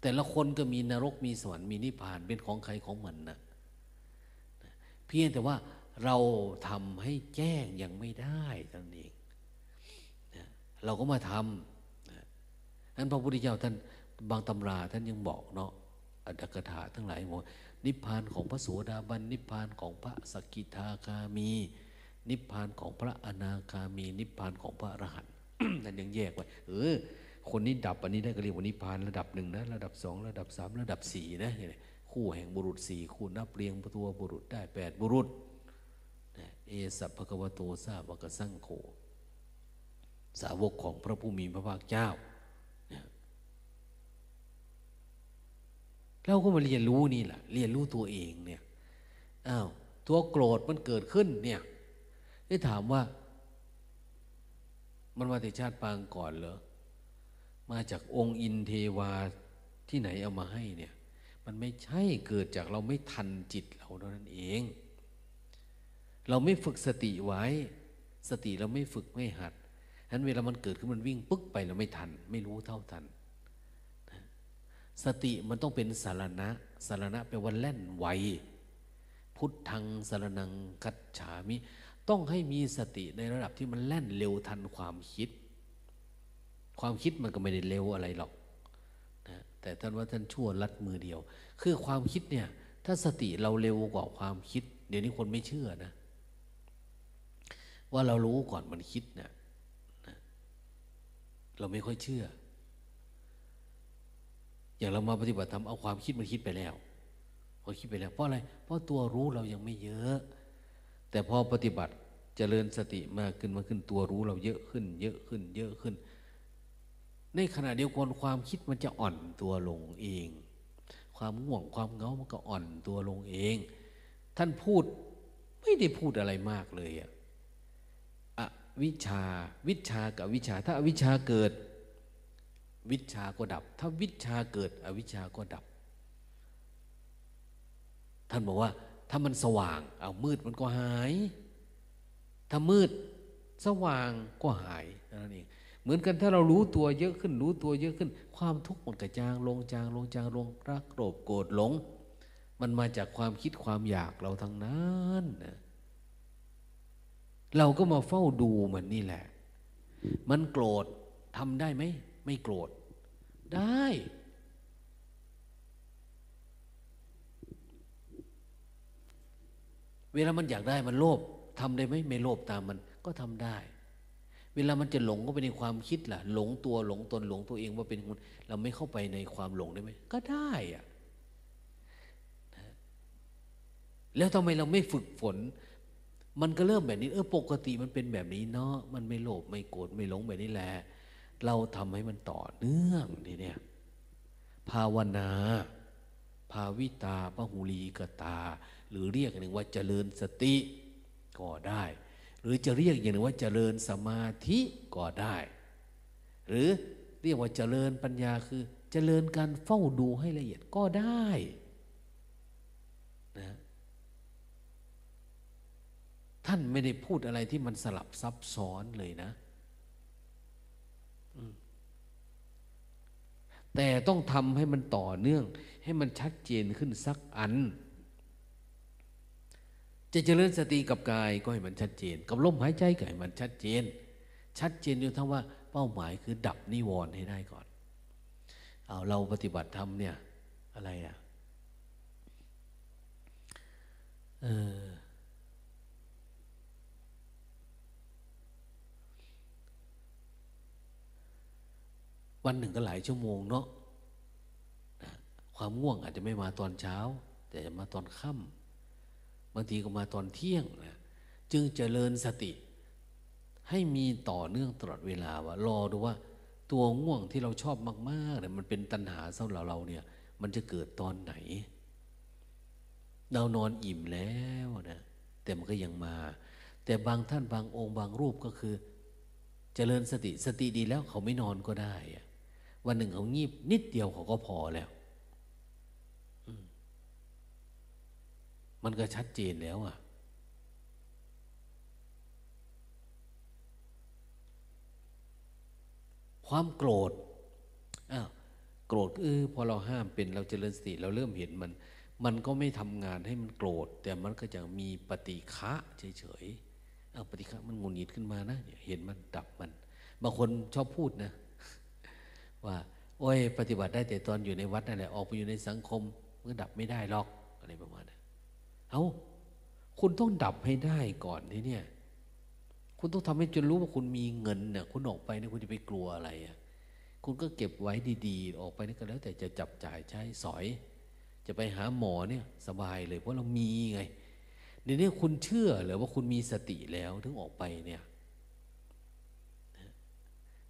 A: แต่ละคนก็มีนรกมีสวรรค์มีนิพพานเป็นของใครของมันนะเพียงแต่ว่าเราทำให้แจ้งยังไม่ได้ตั้งเองเราก็มาทำ นั้นพระพุทธเจ้าท่านบางตำราท่านยังบอกเนาะอัตถกถาทั้งหลายบอกนิพพานของพระโสดาบัน นิพพานของพระสกิทาคามี นิพพานของพระอนาคามี นิพพานของพระอรหันต์นั่นยังแยกไว้เออ คนนี้ดับอันนี้ได้ก็เรียกว่านิพพานระดับหนึ่งนะระดับสองระดับสามระดับสี่นะคู่แห่งบุรุษสี่คู่นับเรียงตัวบุรุษได้แปดบุรุษเอสัพพะกวโตซาบกสังโฆสาวกของพระผู้มีพระภาคเจ้า เราก็มาเรียนรู้นี่แหละเรียนรู้ตัวเองเนี่ยอ้าวตัวโกรธมันเกิดขึ้นเนี่ยได้ถามว่า มันมาแต่ชาติปางก่อนเหรอมาจากองค์อินเทวาที่ไหนเอามาให้เนี่ย มันไม่ใช่เกิดจากเราไม่ทันจิตเราเท่านั้นเอง เราไม่ฝึกสติไว้ สติเราไม่ฝึกไม่หัดฉะนั้นเวลามันเกิดขึ้นมันวิ่งปึ๊กไปเราไม่ทัน ไม่รู้เท่าทัน สติมันต้องเป็นสารณะสารณะแปลว่าแล่นไวพุทธังสารนังกัจฉามิ ต้องให้มีสติในระดับที่มันแล่นเร็วทันความคิด ความคิดมันก็ไม่ได้เร็วอะไรหรอกนะแต่ท่านว่าท่านชั่วลัดมือเดียว คือความคิดเนี่ยถ้าสติเราเร็วกว่าความคิด เดี๋ยวนี้คนไม่เชื่อนะ ว่าเรารู้ก่อนมันคิดเนะนะเราไม่ค่อยเชื่อ อย่างเรามาปฏิบัติธรรมเอาความคิดมันคิดไปแล้วพอคิดไปแล้ว เพราะอะไร เพราะตัวรู้เรายังไม่เยอะ แต่พอปฏิบัติจเจริญสติมากขึ้นมาขึ้นตัวรู้เราเยอะขึ้น เยอะขึ้น เยอะขึ้น ในขณะเดียวกันความคิดมันจะอ่อนตัวลงเอง ความง่วงความเงามันก็อ่อนตัวลงเอง ท่านพูดไม่ได้พูดอะไรมากเลยอะอวิชาวิชากับวิชาถ้าอวิชาเกิด วิชาก็ดับ ถ้าวิชาเกิด อวิชาก็ดับ ท่านบอกว่า ถ้ามันสว่าง เอามืดมันก็หาย ถ้ามืดสว่างก็หายนั่นเองเหมือนกันถ้าเรารู้ตัวเยอะขึ้น รู้ตัวเยอะขึ้น ความทุกข์มันกระจางลงจางลงจางลงรักโกรธโกรธหลง มันมาจากความคิดความอยากเราทั้งนั้นนะเราก็มาเฝ้าดูมันนี่แหละ มันโกรธทำได้ไหม ไม่โกรธ ได้ เวลามันอยากได้มันโลภทำได้ไหมไม่โลภตามมันก็ทำได้ เวลามันจะหลงก็ไปในความคิดล่ะ หลงตัวหลงตนหลงตัวเองว่าเป็นคนเราไม่เข้าไปในความหลงได้ไหมก็ได้อะแล้วทำไมเราไม่ฝึกฝน มันก็เริ่มแบบนี้ เออปกติมันเป็นแบบนี้เนาะ มันไม่โลภไม่โกรธไม่หลงแบบนี้แหละ เราทำให้มันต่อเนื่องนี่เนี่ย ภาวนา ภาวิตาพหูลีกตา หรือเรียกหนึ่งว่าเจริญสติก็ได้ หรือจะเรียกอย่างหนึ่งว่าเจริญสมาธิก็ได้ หรือเรียกว่าเจริญปัญญาคือเจริญการเฝ้าดูให้ละเอียดก็ได้นะท่านไม่ได้พูดอะไรที่มันสลับซับซ้อนเลยนะ แต่ต้องทำให้มันต่อเนื่อง ให้มันชัดเจนขึ้นสักอัน จะเจริญสติกับกายก็ให้มันชัดเจน กับลมหายใจก็ให้มันชัดเจน ชัดเจนอยู่ทั้งว่าเป้าหมายคือดับนิวรณ์ให้ได้ก่อน เอาเราปฏิบัติธรรมเนี่ย อะไรอะ เออ วันหนึ่งก็หลายชั่วโมงเนาะความง่วงอาจจะไม่มาตอนเช้า แต่จะมาตอนค่ำบางทีก็มาตอนเที่ยงนะจึงเจริญสติ ให้มีต่อเนื่องตลอดเวลาว่ารอดูว่า ตัวง่วงที่เราชอบมากๆเนี่ยมันเป็นตัณหาสำหรับเราเนี่ย มันจะเกิดตอนไหน เรานอนอิ่มแล้วนะแต่มันก็ยังมา แต่บางท่านบางองค์บางรูปก็คือเจริญสติสติดีแล้วเขาไม่นอนก็ได้อะ วันหนึ่งเขางีบนิดเดียวเขาก็พอแล้วมันก็ชัดเจนแล้วอะ ความโกรธอ้าวโกรธเออพอเราห้ามเป็นเราเจริญสติเราเริ่มเห็นมัน มันก็ไม่ทำงานให้มันโกรธ แต่มันก็จะมีปฏิฆะเฉยๆเอาปฏิฆะมันงุนหงิดขึ้นมานะเห็นมันดับมัน บางคนชอบพูดนะ ว่า โอ้ย ปฏิบัติได้แต่ตอนอยู่ในวัดนั่นแหละออกไปอยู่ในสังคมมันก็ดับไม่ได้หรอกอะไรประมาณนั้นเอาคุณต้องดับให้ได้ก่อนทีเนี่ย คุณต้องทำให้จนรู้ว่าคุณมีเงินเนี่ยคุณออกไปเนี่ยคุณจะไปกลัวอะไรอะคุณก็เก็บไว้ดีๆ ออกไปนี่ก็แล้ว แต่จะจับจ่ายใช้สอย จะไปหาหมอเนี่ยสบายเลยเพราะเรามีไงเดี๋ยวนี้คุณเชื่อหรือว่าคุณมีสติแล้วถึงออกไปเนี่ย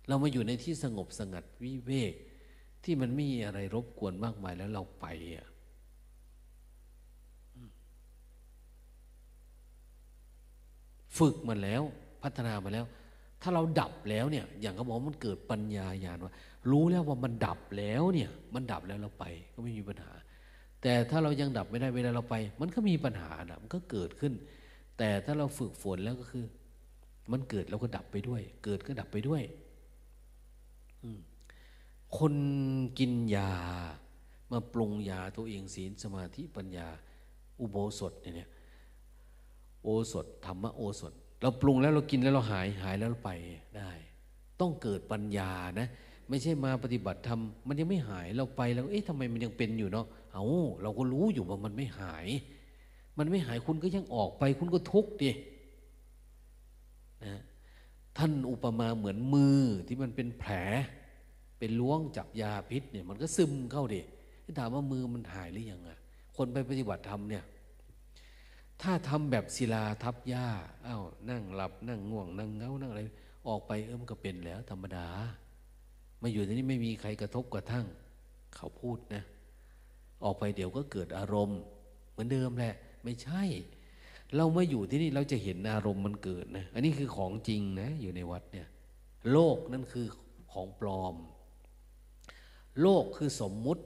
A: เรามาอยู่ในที่สงบสงัดวิเวก ที่มันไม่มีอะไรรบกวนมากมายแล้วเราไปอะฝึกมันแล้วพัฒนามาแล้ว ถ้าเราดับแล้วเนี่ย อย่างเขาบอกมันเกิดปัญญาญาณว่า รู้แล้วว่ามันดับแล้วเนี่ย มันดับแล้วเราไปก็ไม่มีปัญหา แต่ถ้าเรายังดับไม่ได้เวลาเราไป มันก็มีปัญหานะมันก็เกิดขึ้น แต่ถ้าเราฝึกฝนแล้วก็คือ มันเกิดเราก็ดับไปด้วย เกิดก็ดับไปด้วย คนกินยา มาปรุงยาตัวเองศีลสมาธิปัญญา อุโบสถเนี่ยโอสถธรรมโอสถ เราปรุงแล้วเรากินแล้วเราหายหายแล้วเราไปได้ ต้องเกิดปัญญานะไม่ใช่มาปฏิบัติธรรมมันยังไม่หายเราไปแล้วเอ๊ะทำไมมันยังเป็นอยู่เนาะเอาเราก็รู้อยู่ว่ามันไม่หาย มันไม่หายคุณก็ยังออกไป คุณก็ทุกข์ดินะท่านอุปมาเหมือนมือที่มันเป็นแผล เป็นล้วงจับยาพิษเนี่ยมันก็ซึมเข้าดิถามว่ามือมันหายหรือยังอะคนไปปฏิบัติธรรมเนี่ย ถ้าทำแบบศิลาทับหญ้าอ้าวนั่งหลับนั่งง่วงนั่งเงานั่งอะไรออกไปเออมันก็เป็นแล้ว ธรรมดา มาอยู่ที่นี่ไม่มีใครกระทบกระทั่ง เขาพูดนะ ออกไปเดี๋ยวก็เกิดอารมณ์ เหมือนเดิมแหละ ไม่ใช่ เรามาอยู่ที่นี่เราจะเห็นอารมณ์มันเกิดนะ อันนี้คือของจริงนะ อยู่ในวัดเนี่ย โลกนั่นคือของปลอม โลกคือสมมุติ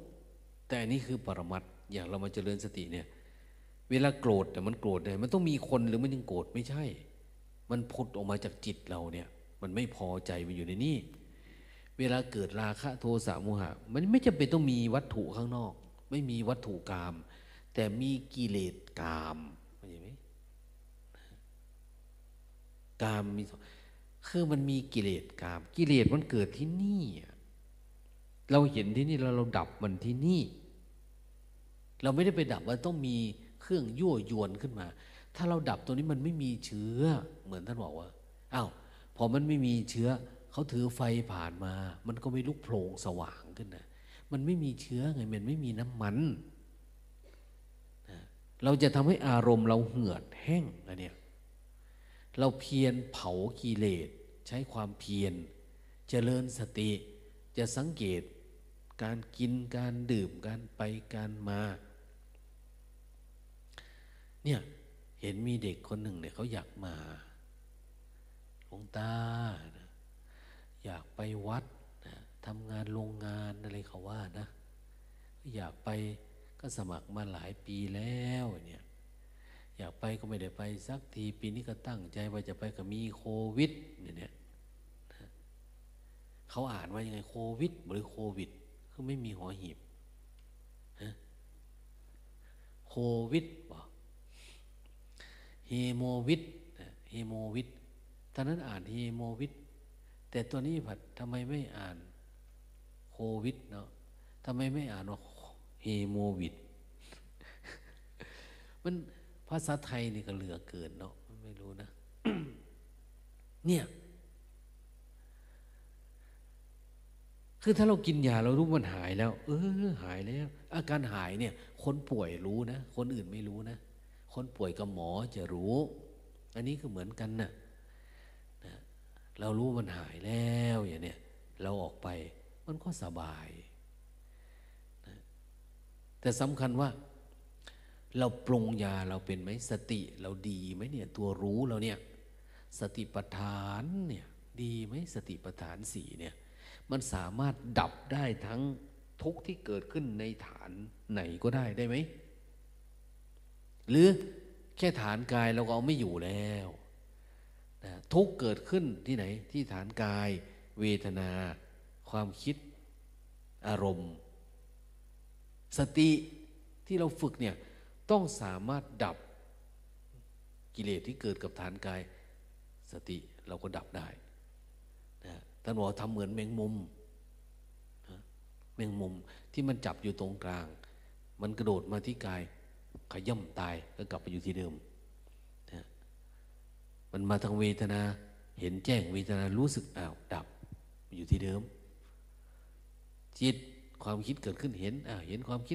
A: แต่อันนี้คือปรมัตอย่างเรามาเจริญสติเนี่ย เวลาโกรธแต่มันโกรธเนี่ยมันต้องมีคนหรือมันยังโกรธไม่ใช่ มันพุดออกมาจากจิตเราเนี่ย มันไม่พอใจมันอยู่ในนี่เวลาเกิดราคะโทสะโมหะ มันไม่จำเป็นต้องมีวัตถุข้างนอก ไม่มีวัตถุกรรมแต่มีกิเลสกามเข้าใจไหมกามมีคือมันมีกิเลสกาม กิเลสมันเกิดที่นี่อะ เราเห็นที่นี่แล้วเราดับมันที่นี่ เราไม่ได้ไปดับว่าต้องมีเครื่องยั่วยวนขึ้นมา ถ้าเราดับตัวนี้มันไม่มีเชื้อ เหมือนท่านบอกว่าอ้าวพอมันไม่มีเชื้อเขาถือไฟผ่านมา มันก็ไม่ลุกโผล่สว่างขึ้นนะมันไม่มีเชื้อไงมันไม่มีน้ำมันเราจะทำให้อารมณ์เราเหือดแห้งนะเนี่ยเราเพียรเผากิเลสใช้ความเพียรเจริญสติจะสังเกต การกินการดื่มการไปการมา เนี่ยเห็นมีเด็กคนหนึ่งเนี่ยเขาอยากมาหลวงตานะอยากไปวัดนะทำงานโรงงานอะไรเขาว่านะ อยากไปก็สมัครมาหลายปีแล้วเนี่ยอยากไปก็ไม่ได้ไปสักทีปีนี้ก็ตั้งใจว่าจะไปก็มีโควิดเนี่ยเขาอ่านว่ายังไงโควิดหรือโควิด คือไม่มีหอหีบโควิดบอกเฮโมวิดเฮโมวิดตอนนั้นอ่านเฮโมวิดแต่ตัวนี้ผัดทำไมไม่อ่านโควิดเนาะทำไมไม่อ่านว่าเฮโมวิดมันภาษาไทยนี่ก็เหลือเกินเนาะไม่รู้นะ เนี่ย คือถ้าเรากินยาเรารู้มันหายแล้ว เออ หายแล้ว อาการหายเนี่ย คนป่วยรู้นะ คนอื่นไม่รู้นะ คนป่วยกับหมอจะรู้ อันนี้ก็เหมือนกันนะนะเรารู้มันหายแล้วอย่างเนี้ยเราออกไปมันก็สบายนะแต่สำคัญว่า เราปรุงยาเราเป็นไหมสติเราดีไหมเนี่ยตัวรู้เราเนี่ยสติปัฏฐานเนี่ยดีไหมสติปัฏฐานสี่เนี่ย มันสามารถดับได้ทั้งทุกข์ที่เกิดขึ้นในฐานไหนก็ได้ได้ไหม หรือแค่ฐานกายเราก็เอาไม่อยู่แล้วนะทุกเกิดขึ้นที่ไหน ที่ฐานกาย เวทนา ความคิด อารมณ์ สติที่เราฝึกเนี่ยต้องสามารถดับกิเลสที่เกิดกับฐานกาย สติเราก็ดับได้ ท่านบอกทำเหมือนแมงมุมแมงมุมที่มันจับอยู่ตรงกลาง มันกระโดดมาที่กายขย่ำตายก็กลับไปอยู่ที่เดิมนะมันมาทางเวทนา เห็นแจ้งเวทนารู้สึกอ้าวดับอยู่ที่เดิม จิตความคิดเกิดขึ้นเห็นอ้าวเห็นความคิด